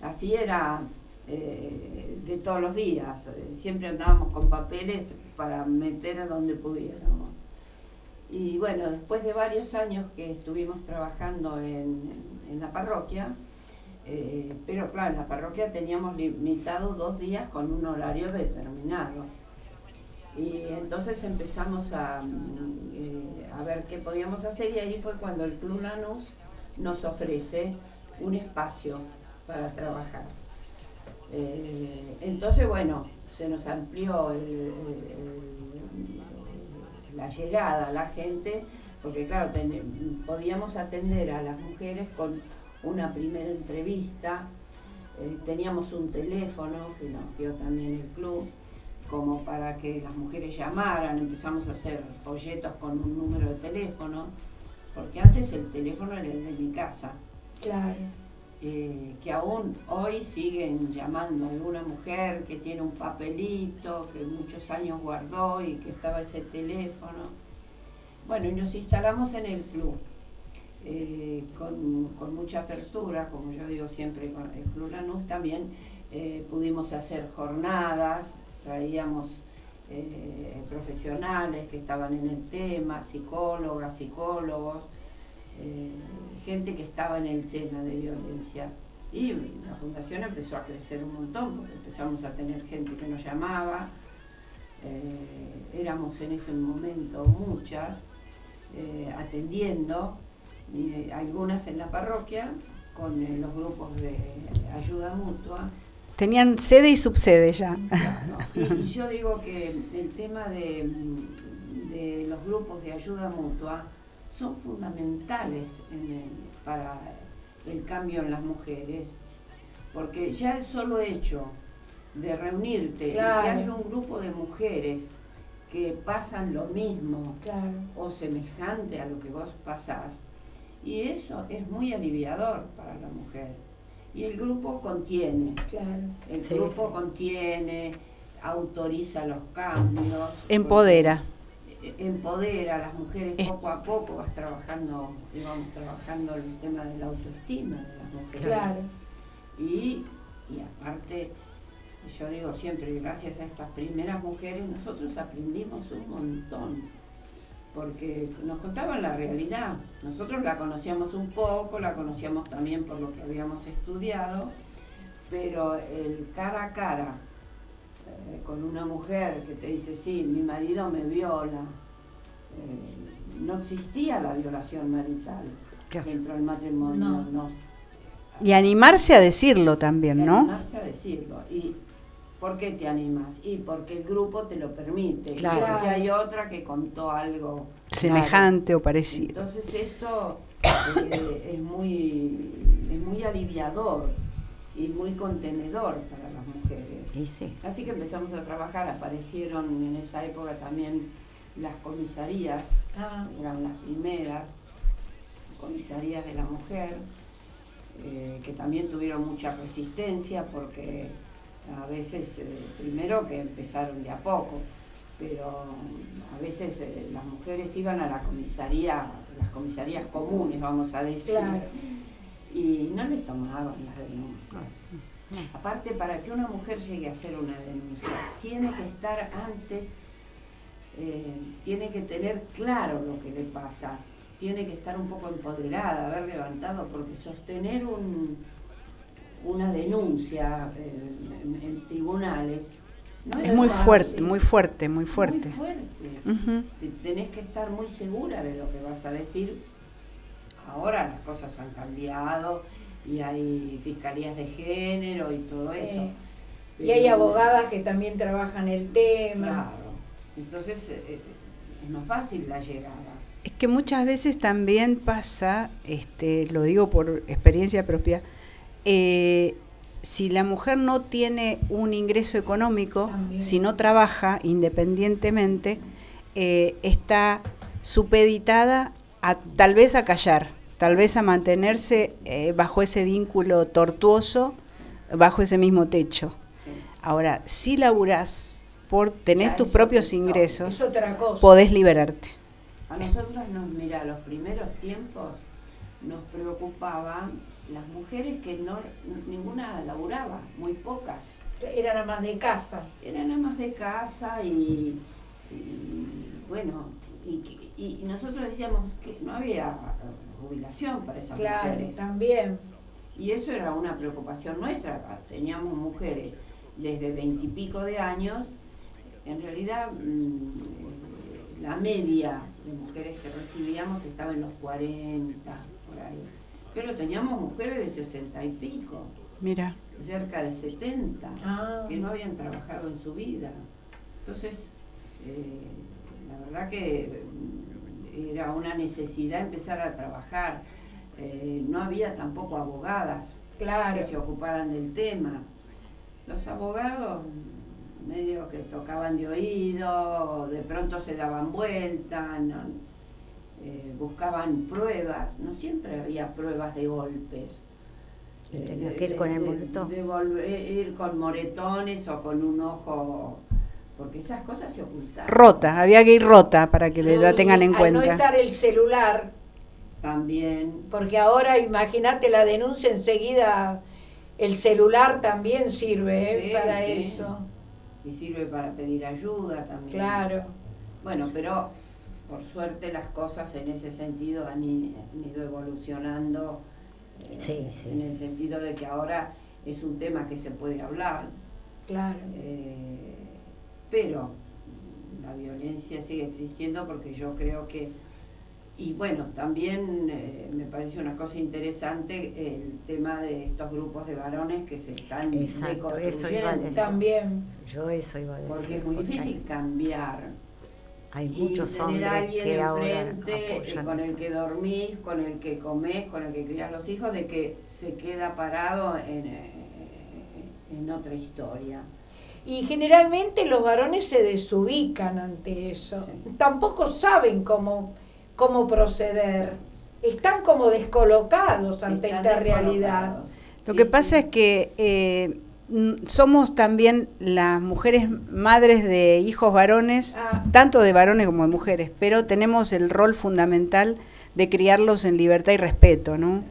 Así era eh, de todos los días, siempre andábamos con papeles para meter a donde pudiéramos. Y bueno, después de varios años que estuvimos trabajando en, en la parroquia, eh, pero claro, en la parroquia teníamos limitado dos días con un horario determinado. Y entonces empezamos a, eh, a ver qué podíamos hacer y ahí fue cuando el Club nos ofrece un espacio para trabajar. Eh, entonces, bueno, se nos amplió el- la llegada a la gente, porque claro, podíamos atender a las mujeres con una primera entrevista, eh, teníamos un teléfono que nos dio también el club, como para que las mujeres llamaran, empezamos a hacer folletos con un número de teléfono, porque antes el teléfono era el de mi casa
Claro.
Eh, que aún hoy siguen llamando a alguna mujer que tiene un papelito, que muchos años guardó y que estaba ese teléfono. Bueno, y nos instalamos en el club, eh, con, mucha apertura, como yo digo siempre con el Club Lanús también, eh, pudimos hacer jornadas, traíamos profesionales que estaban en el tema, psicólogas, psicólogos, gente que estaba en el tema de violencia. Y la fundación empezó a crecer un montón, porque empezamos a tener gente que nos llamaba, eh, éramos en ese momento muchas, atendiendo, algunas en la parroquia, con los grupos de ayuda mutua,
Tenían sede y subsede ya.
Y, yo digo que el tema de, los grupos de ayuda mutua son fundamentales para el cambio en las mujeres, porque ya el solo hecho de reunirte y que haya un grupo de mujeres que pasan lo mismo o semejante a lo que vos pasás, y eso es muy aliviador para la mujer. Y el grupo contiene. Claro. El grupo contiene, autoriza los cambios.
Empodera.
Empodera a las mujeres poco a poco, vas trabajando, vamos trabajando el tema de la autoestima de las mujeres. Claro. Y, y aparte, yo digo siempre, gracias a estas primeras mujeres, nosotros aprendimos un montón porque nos contaban la realidad. Nosotros la conocíamos un poco, la conocíamos también por lo que habíamos estudiado, pero el cara a cara eh, con una mujer que te dice, sí, mi marido me viola, eh, no existía la violación marital dentro del matrimonio.
y animarse a decirlo también, ¿no?
Animarse a decirlo. Y ¿Por qué te animas? Y porque el grupo te lo permite. Claro. Porque hay otra que contó algo
semejante o parecido.
Entonces esto eh, es muy es muy aliviador y muy contenedor para las mujeres. Así que empezamos a trabajar, aparecieron en esa época también las comisarías, ah. eran las primeras comisarías de la mujer, eh, que también tuvieron mucha resistencia porque a veces, eh, primero que empezaron de a poco, pero a veces eh, las mujeres iban a la comisaría, las comisarías comunes, vamos a decir, y no les tomaban las denuncias. Aparte, para que una mujer llegue a hacer una denuncia, tiene que estar antes, eh, tiene que tener claro lo que le pasa, tiene que estar un poco empoderada, haber levantado, porque sostener un, una denuncia eh, en, tribunales.
es muy fuerte, muy fuerte, muy fuerte.
Muy fuerte. Tenés que estar muy segura de lo que vas a decir. Ahora las cosas han cambiado y hay fiscalías de género y todo eso.
y hay abogadas que también trabajan el tema.
Claro. Entonces eh, eh, es más fácil la llegada.
Es que muchas veces también pasa, este, lo digo por experiencia propia, eh, si la mujer no tiene un ingreso económico, si no trabaja independientemente, eh, está supeditada a tal vez a callar, tal vez a mantenerse eh, bajo ese vínculo tortuoso, bajo ese mismo techo. Ahora, si laburás, por tenés tus propios ingresos, podés liberarte.
A nosotros nos, mira, los primeros tiempos nos preocupaban las mujeres que no ninguna laburaba, muy pocas.
Eran más de casa.
Eran más de casa y, bueno, y, nosotros decíamos que no había jubilación para esas claro, mujeres.
también.
Y eso era una preocupación nuestra. Teníamos mujeres desde veintipico de años. En realidad, mm, la media de mujeres que recibíamos estaba en los 40, por ahí pero teníamos mujeres de sesenta y pico.
Mira.
Cerca de 70, ah. que no habían trabajado en su vida. Entonces, eh, la verdad que era una necesidad empezar a trabajar. Eh, no había tampoco abogadas claro. que se ocuparan del tema. Los abogados medio que tocaban de oído, de pronto se daban vuelta, eh, buscaban pruebas, no siempre había pruebas de golpes.
Tenías que ir con el moretón.
De, ir con moretones o con un ojo, porque esas cosas se ocultaban.
Rota, había que ir rota para que la tengan en cuenta.
No estar el celular.
También.
Porque ahora, imagínate la denuncia enseguida, el celular también sirve ¿eh? para eso.
y sirve para pedir ayuda también.
Claro.
Bueno, pero por suerte las cosas en ese sentido han, ido evolucionando.
sí, sí.
En el sentido de que ahora es un tema que se puede hablar.
Claro.
Pero la violencia sigue existiendo porque yo creo que y bueno, también eh, me parece una cosa interesante el tema de estos grupos de varones que se están
Exacto, eso iba a decir.
También.
Yo eso iba a decir.
Porque es muy difícil cambiar.
Hay muchos hombres que
enfrente eh, con el que dormís, con el que comés, con el que crías los hijos, de que se queda parado en, eh, en otra historia.
Y generalmente los varones se desubican ante eso. Tampoco saben cómo cómo proceder. Están como descolocados ante esta realidad.
Lo que pasa es que eh, somos también las mujeres madres de hijos varones, ah. tanto de varones como de mujeres, pero tenemos el rol fundamental de criarlos en libertad y respeto, ¿no?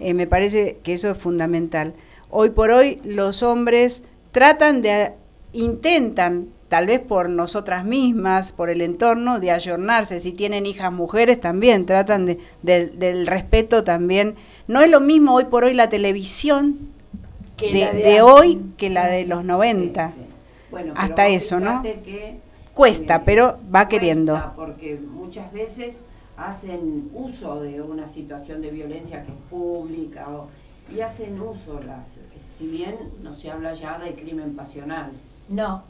Eh, me parece que eso es fundamental. Hoy por hoy los hombres tratan de, intentan tal vez por nosotras mismas, por el entorno, de ayornarse. Si tienen hijas mujeres también, tratan de, del respeto también. No es lo mismo hoy por hoy la televisión de, hoy que la de los 90. Bueno, Hasta eso, ¿no? cuesta, pero va queriendo.
Porque muchas veces hacen uso de una situación de violencia que es pública y hacen uso, las, si bien no se habla ya de crimen pasional.
No,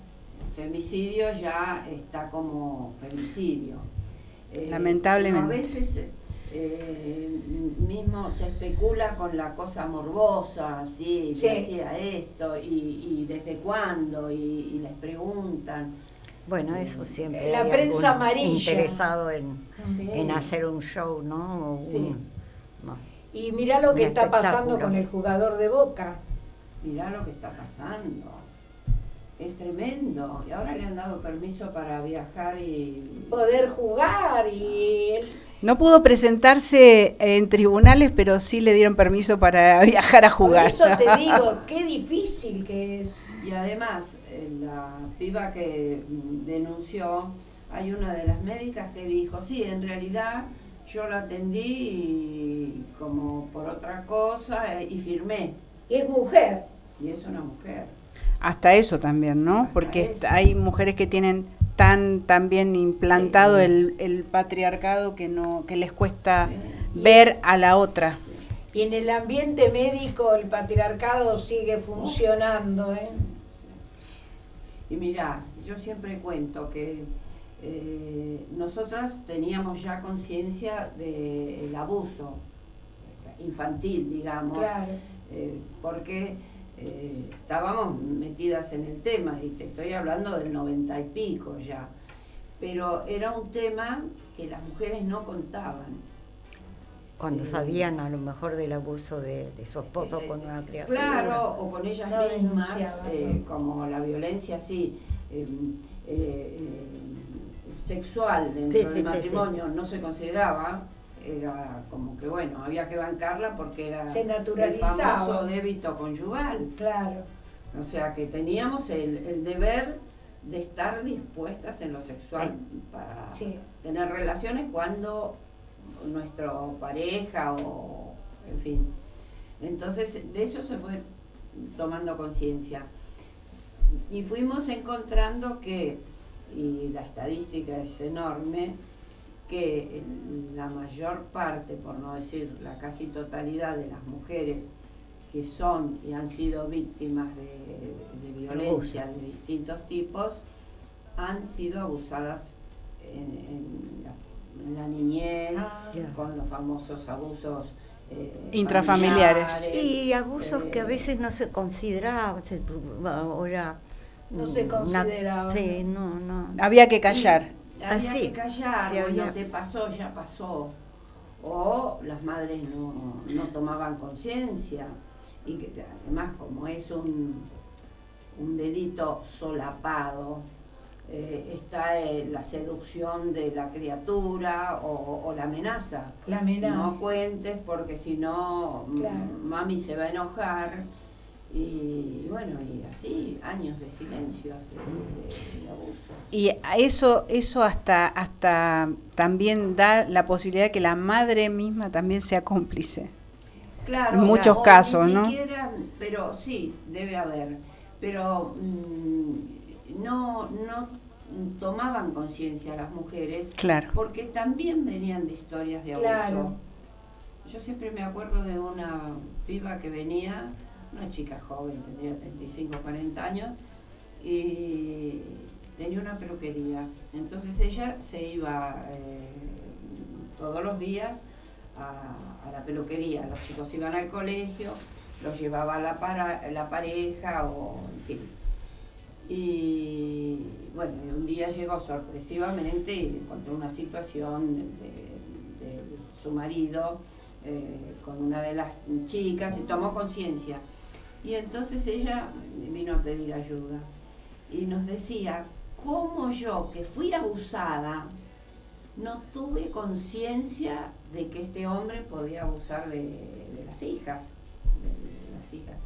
femicidio ya está como femicidio.
Eh, Lamentablemente.
A veces eh, mismo se especula con la cosa morbosa, ¿sí? sí. hacía esto? Y, desde cuándo? Y, les preguntan.
Bueno, eso siempre.
La prensa amarilla.
Interesado en, en, hacer un show, ¿no? sí.
y mira lo que está pasando con el jugador de Boca.
Mirá lo que está pasando es tremendo. Y ahora le han dado permiso para viajar y...
Poder jugar y...
No pudo presentarse en tribunales, pero sí le dieron permiso para viajar a jugar.
Por eso te digo, qué difícil que es.
Y además, eh, la piba que denunció, hay una de las médicas que dijo, sí, en realidad yo la atendí como por otra cosa eh, y firmé.
Y es mujer.
Y es una mujer
hasta eso también, ¿no? Porque hay mujeres que tienen tan, tan bien implantado el, patriarcado que no que les cuesta ver a la otra.
Y en el ambiente médico el patriarcado sigue funcionando, ¿eh?
Y mira, yo siempre cuento que eh, nosotras teníamos ya conciencia del abuso infantil, digamos,
claro.
Eh, porque eh, estábamos metidas en el tema, y te estoy hablando del noventa y pico ya, pero era un tema que las mujeres no contaban.
Cuando eh, sabían a lo mejor del abuso de, su esposo con una criatura.
Claro, o con ellas mismas, eh, como la violencia así, sexual dentro del matrimonio no se consideraba, era como que bueno, había que bancarla porque era el famoso débito conyugal.
Claro.
O sea que teníamos el, deber de estar dispuestas en lo sexual para tener relaciones cuando nuestra pareja o en fin. Entonces de eso se fue tomando conciencia. Y fuimos encontrando que, y la estadística es enorme, que la mayor parte, por no decir la casi totalidad de las mujeres que son y han sido víctimas de, violencia de distintos tipos, han sido abusadas en, la, niñez, ah. con los famosos abusos
eh, intrafamiliares.
Y abusos que a eh, veces no se consideraban, ahora...
No se consideraban.
Sí, no, no.
Había que callar
había que callar, si te pasó, ya pasó. O las madres no, tomaban conciencia. Y que además como es un, un delito solapado, eh, está eh, la seducción de la criatura o, la amenaza.
La amenaza.
No cuentes porque si no mami se va a enojar Y bueno, y así, años de silencio, de, de abuso.
Y eso, eso hasta, hasta también da la posibilidad de que la madre misma también sea cómplice.
Claro,
en muchos
o
casos,
ni
¿no?
siquiera- pero sí, debe haber. Pero mm, no, no tomaban conciencia las mujeres
Claro.
porque también venían de historias de abuso.
Claro.
Yo siempre me acuerdo de una piba que venía, una chica joven, tendría 35, 40 años, y tenía una peluquería. Entonces ella se iba eh, todos los días a, la peluquería. Los chicos iban al colegio, los llevaba la, para, la pareja o en fin. Y bueno, un día llegó sorpresivamente y encontró una situación de, de su marido eh, con una de las chicas y tomó conciencia. Y entonces ella vino a pedir ayuda y nos decía, ¿cómo yo, que fui abusada, no tuve conciencia de que este hombre podía abusar de, de las hijas? de- de las hijas?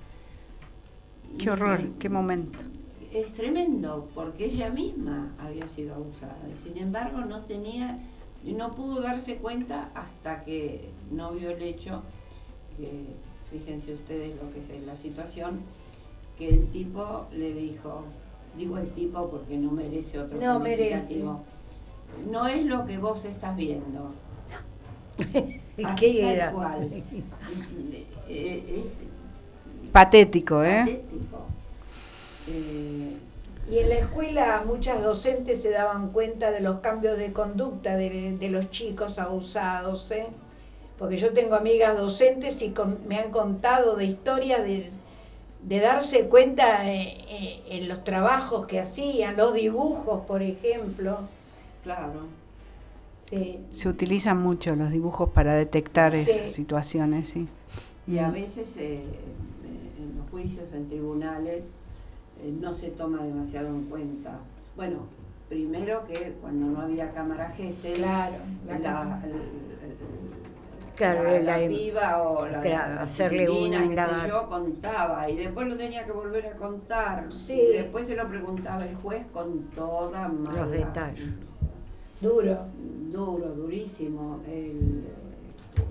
Qué
Y-
horror, qué momento.
es tremendo porque ella misma había sido abusada y sin embargo no tenía no pudo darse cuenta hasta que no vio el hecho que fíjense ustedes lo que es la situación que el tipo le dijo digo el tipo porque no merece otro
No
calificativo, no es lo que vos estás viendo
¿Y
Así
qué era?
cual. Eh, es
Patético, ¿eh?
patético. Eh,
Y en la escuela muchas docentes se daban cuenta de los cambios de conducta de, de los chicos abusados, ¿eh? Porque yo tengo amigas docentes y con- me han contado de historias de, de darse cuenta eh, eh, en los trabajos que hacían, los dibujos, por ejemplo.
claro.
Sí.
Se utilizan mucho los dibujos para detectar
Sí.
esas situaciones, sí.
Y a veces eh, en los juicios, en tribunales, eh, no se toma demasiado en cuenta. Bueno, primero que cuando no había cámara GESEL,
Claro,
la,
Claro,
la,
la-
la piba o la,
claro,
la
hacerle una
yo, contaba y después lo tenía que volver a contar.
Sí.
Y después se lo preguntaba el juez con toda mala
detalles.
Duro.
duro, durísimo. El,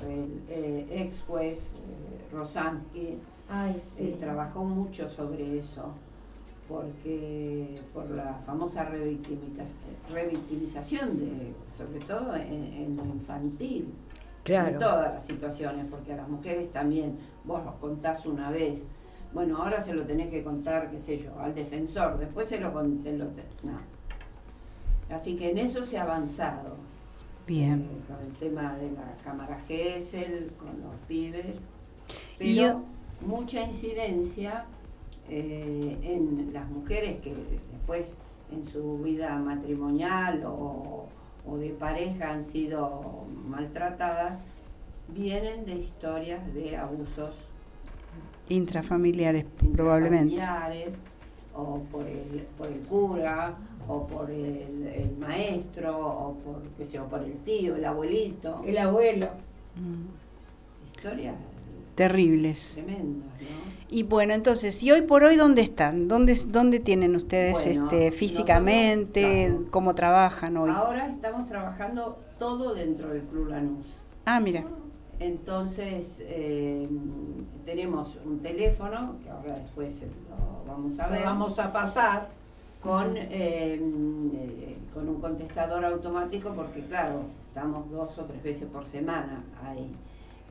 el, eh, ex juez eh, Rosansky
Ay,
eh, trabajó mucho sobre eso, porque por la famosa revictimización, de, sobre todo en, en lo infantil, en todas las situaciones, porque a las mujeres también, vos lo contás una vez, bueno, ahora se lo tenés que contar, qué sé yo, al defensor, después se lo conté, lo te- no. Así que en eso se ha avanzado.
Bien.
eh, con el tema de la cámara GESEL, con los pibes, pero
yo-
mucha incidencia eh, en las mujeres que después en su vida matrimonial o, o de pareja han sido maltratadas, vienen de historias de abusos
Intrafamiliares, probablemente.
intrafamiliares, o por el, por el cura, o por el, el maestro, o por, qué sé, por el tío, el abuelito.
El abuelo.
Mm.
Historias
Terribles.
tremendas, ¿no?
Y bueno, entonces, ¿y hoy por hoy dónde están? ¿Dónde, dónde tienen ustedes
Bueno,
este, físicamente?
claro.
¿Cómo trabajan hoy?
Ahora estamos trabajando todo dentro del Club Lanús.
Ah, mira.
Entonces, eh, tenemos un teléfono, que ahora después lo vamos a
Lo
ver,
vamos a pasar.
con, eh, eh, con un contestador automático, porque claro, estamos dos o tres veces por semana ahí.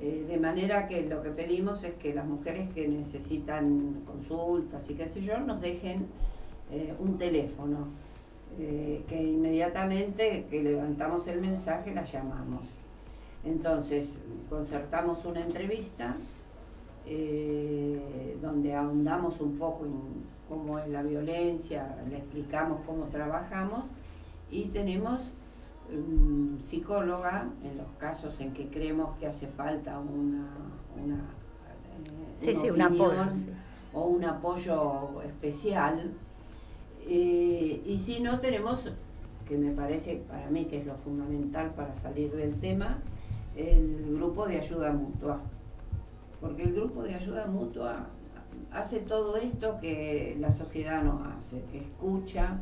Eh, de manera que lo que pedimos es que las mujeres que necesitan consultas y qué sé yo, nos dejen eh, un teléfono, eh, que inmediatamente que levantamos el mensaje la llamamos. Entonces, concertamos una entrevista donde ahondamos un poco en cómo es la violencia, le explicamos cómo trabajamos y tenemos um, psicóloga en los casos en que creemos que hace falta una, una, eh,
Sí,
una
sí, un apoyo. sí.
o un apoyo especial. Eh, y si no tenemos, que me parece para mí que es lo fundamental para salir del tema, el grupo de ayuda mutua. Porque el grupo de ayuda mutua hace todo esto que la sociedad no hace, que escucha,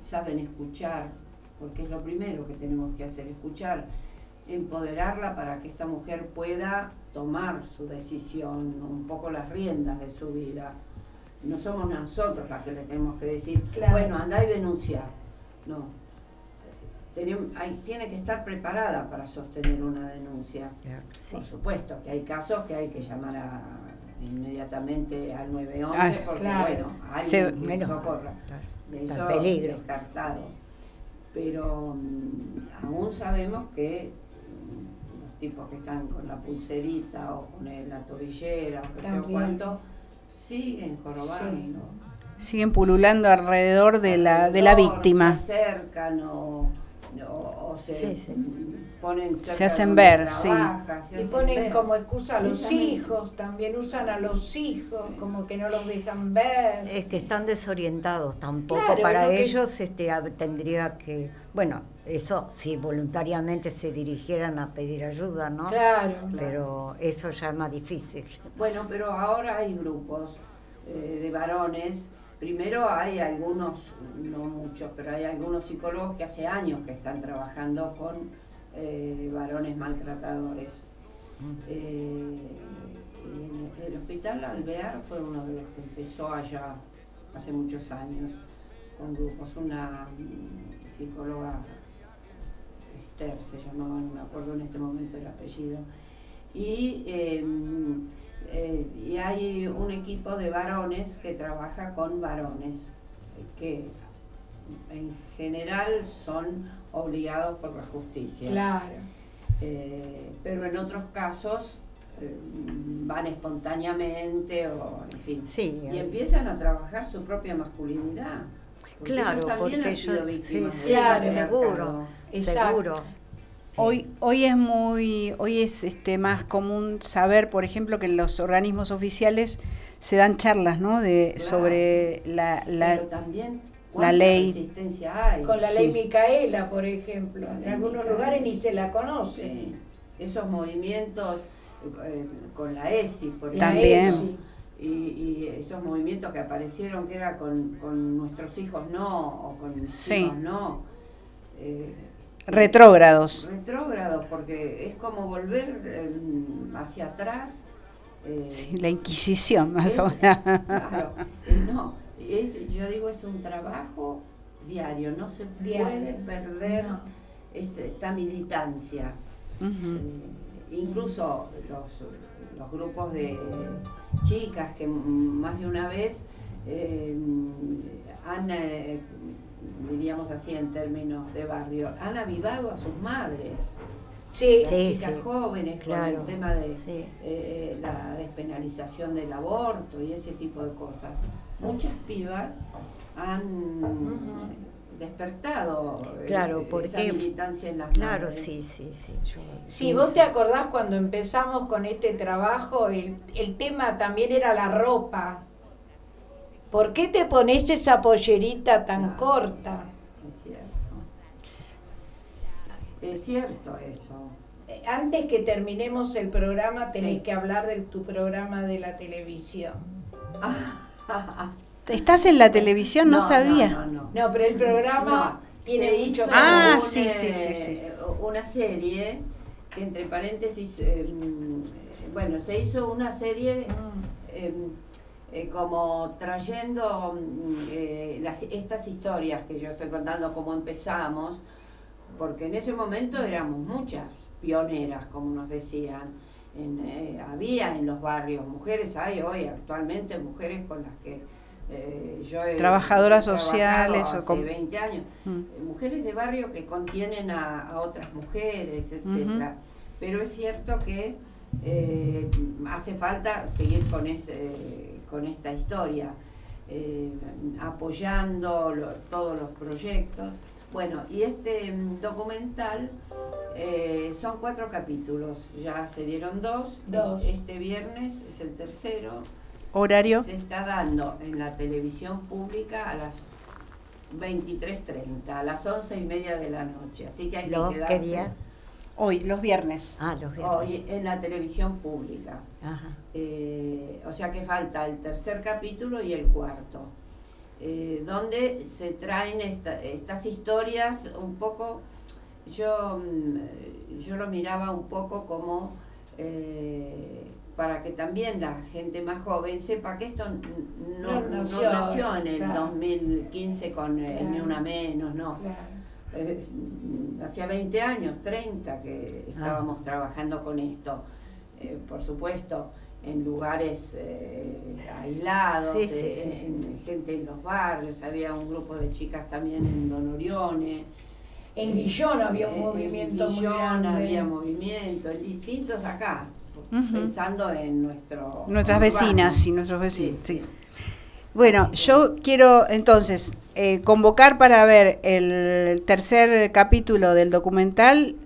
saben escuchar, porque es lo primero que tenemos que hacer, escuchar, empoderarla para que esta mujer pueda tomar su decisión, un poco las riendas de su vida. No somos nosotros las que le tenemos que decir, bueno, anda y denuncia. No. tiene que estar preparada para sostener una denuncia. Por supuesto que hay casos que hay que llamar a, inmediatamente al 911 ah, porque, bueno, alguien que socorra. De eso peligro. descartado. Pero mm, aún sabemos que mm, los tipos que están con la pulserita o con la tobillera o que sea cuánto, siguen jorobando.
Siguen pululando alrededor de la, de la víctima.
Se acercan o, se ponen
se hacen ver, sí.
y ponen como excusa a los hijos, también usan a los hijos, como que no los dejan ver.
Es que están desorientados, tampoco para ellos este, tendría que, bueno, eso si voluntariamente se dirigieran a pedir ayuda, ¿no?
Claro.
Pero eso ya es más difícil.
Bueno, pero ahora hay grupos eh, de varones. Primero hay algunos, no muchos, pero hay algunos psicólogos que hace años que están trabajando con eh, varones maltratadores. Mm. Eh, el hospital Alvear fue uno de los que empezó allá hace muchos años con grupos. Una mm, psicóloga Esther se llamaba, no me acuerdo en este momento el apellido. Y, em, eh, y hay un equipo de varones que trabaja con varones, que en general son obligados por la justicia.
Claro.
Eh, pero en otros casos eh, van espontáneamente o en fin.
Sí,
y empiezan a trabajar su propia masculinidad.
claro, también porque han sido víctimas.
Sí, claro, seguro, seguro.
Hoy, hoy es muy, hoy es este más común saber, por ejemplo, que en los organismos oficiales se dan charlas, ¿no? De sobre la, la
Pero también
la ley.
Resistencia hay?
Con la ley Micaela, por ejemplo. En algunos lugares ni se la conoce.
Esos movimientos eh, con la ESI, por ejemplo.
También.
Y, esos movimientos que aparecieron que era con, con nuestros hijos no, o con mis hijos no.
Eh, retrógrados.
Retrógrados, porque es como volver em, hacia atrás.
Eh, sí, la Inquisición, más o menos.
Claro, no yo digo, es un trabajo diario, no se puede perder este, esta militancia. Eh, incluso los, los, grupos de chicas que más de una vez eh, han, eh, diríamos así en términos de barrio, han avivado a sus madres.
Sí,
chicas jóvenes con el tema de la despenalización del aborto y ese tipo de cosas muchas pibas han despertado
claro,
eh, esa militancia en las
Claro, sí, sí, sí.
sí, vos te acordás cuando empezamos con este trabajo, el, el tema también era la ropa. ¿Por qué te pones esa pollerita tan corta?
Es cierto. Es cierto eso.
Eh, antes que terminemos el programa, tenés que hablar de tu programa de la televisión.
Ah. ¿Estás en la televisión? No, sabía.
No, no, pero el programa tiene mucho
Ah, sí, sí, sí, sí.
Una serie que entre paréntesis, em, bueno, se hizo una serie em, eh, como trayendo mm, eh, las, estas historias que yo estoy contando, cómo empezamos, porque en ese momento éramos muchas pioneras, como nos decían eh, había en los barrios mujeres, hay hoy actualmente mujeres con las que eh, yo he
trabajadoras sociales
hace o 20 años, mm. mujeres de barrio que contienen a, otras mujeres, etcétera. Pero es cierto que hace falta seguir con este, con esta historia, apoyando todos los proyectos. Bueno, y este mm, documental eh, son cuatro capítulos, ya se dieron dos,
dos.
Este viernes es el tercero.
¿Horario?
Se está dando en la televisión pública a las 23.30, a las once y media de la noche, así que hay que quedarse.
Hoy, los viernes.
Ah, los viernes.
Hoy en la televisión pública. Ajá. Eh, o sea que falta el tercer capítulo y el cuarto, eh, donde se traen estas historias un poco, yo, mm, yo lo miraba un poco como eh, para que también la gente más joven sepa que esto no, nació, en el 2015 con Ni Una Menos, no. Hacía 20 años, 30 que estábamos trabajando con esto, por supuesto en lugares eh, aislados, en, gente en los barrios, había un grupo de chicas también en Don Orione.
En Guillón había un movimiento
muy grande. había movimiento, en distintos acá, pensando en nuestro...
Nuestras vecinas y nuestros vecinos, sí. Bueno, yo quiero entonces eh, convocar para ver el tercer capítulo del documental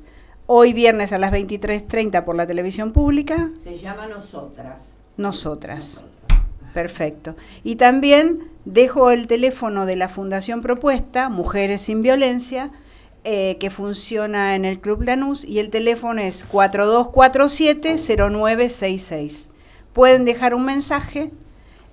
hoy viernes a las 23.30 por la televisión pública.
Se llama Nosotras.
Nosotras. Perfecto. Y también dejo el teléfono de la Fundación Propuesta, Mujeres sin Violencia, eh, que funciona en el Club Lanús, y el teléfono es 4247-0966. Pueden dejar un mensaje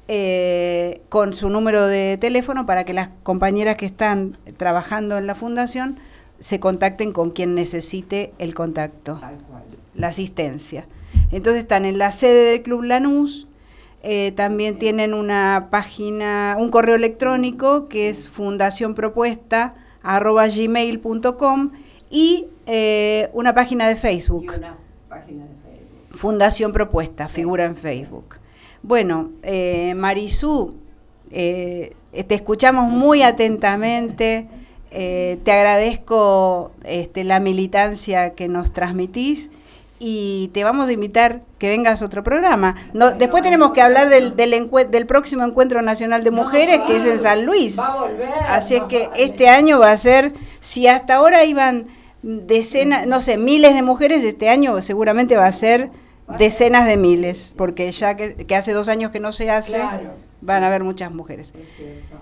eh, con su número de teléfono para que las compañeras que están trabajando en la fundación se contacten con quien necesite el contacto, la asistencia. Entonces están en la sede del Club Lanús, eh, también tienen una página, un correo electrónico que es fundacionpropuesta.gmail.com y eh, una página de Facebook. Fundación Propuesta, figura en Facebook. Bueno, eh, Marisú, te escuchamos muy atentamente. Eh, te agradezco este, la militancia que nos transmitís y te vamos a invitar que vengas a otro programa. No, después tenemos que hablar del, del, próximo Encuentro Nacional de Mujeres, que es en San Luis. Así que este año va a ser, si hasta ahora iban decenas, no sé, miles de mujeres, este año seguramente va a ser decenas de miles, porque ya que, hace dos años que no se hace, van a haber muchas mujeres.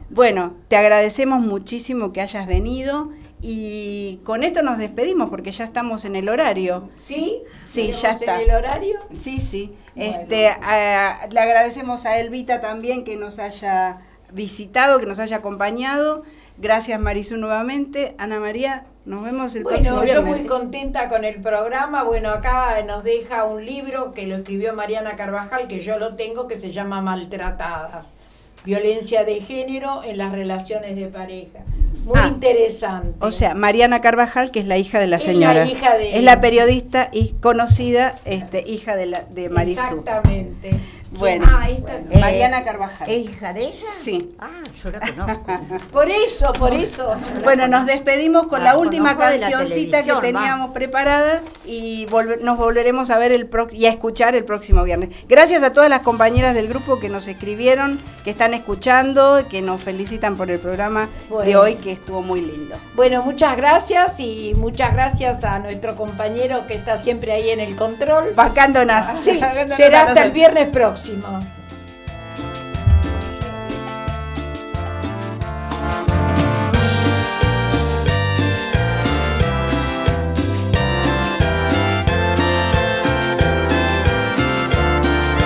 Bueno, te agradecemos muchísimo que hayas venido y con esto nos despedimos porque ya estamos en el horario.
¿Sí?
Sí, ya está.
¿En el horario?
Sí, sí. Este, le agradecemos a Elvita también que nos haya visitado, que nos haya acompañado. Gracias Marisu nuevamente. Ana María, nos vemos el próximo
viernes. Bueno, yo muy contenta con el programa. Bueno, acá nos deja un libro que lo escribió Mariana Carvajal, que yo lo tengo, que se llama Maltratadas violencia de género en las relaciones de pareja. Muy ah, interesante.
O sea, Mariana Carvajal, que es la hija de la señora. Es la, hija de es la periodista y conocida este, hija de, la, de Marisú.
Exactamente.
Bueno, ah, Mariana Carvajal.
¿Es hija de ella?
Sí.
Ah, yo la conozco.
por eso, por eso.
Bueno, nos despedimos con la última cancioncita que teníamos preparada y nos volveremos a ver el y a escuchar el próximo viernes. Gracias a todas las compañeras del grupo que nos escribieron, que están escuchando, que nos felicitan por el programa de hoy, que estuvo muy lindo.
Bueno, muchas gracias y muchas gracias a nuestro compañero que está siempre ahí en el control.
Bancándonos.
Sí, será hasta el viernes próximo. 心哦。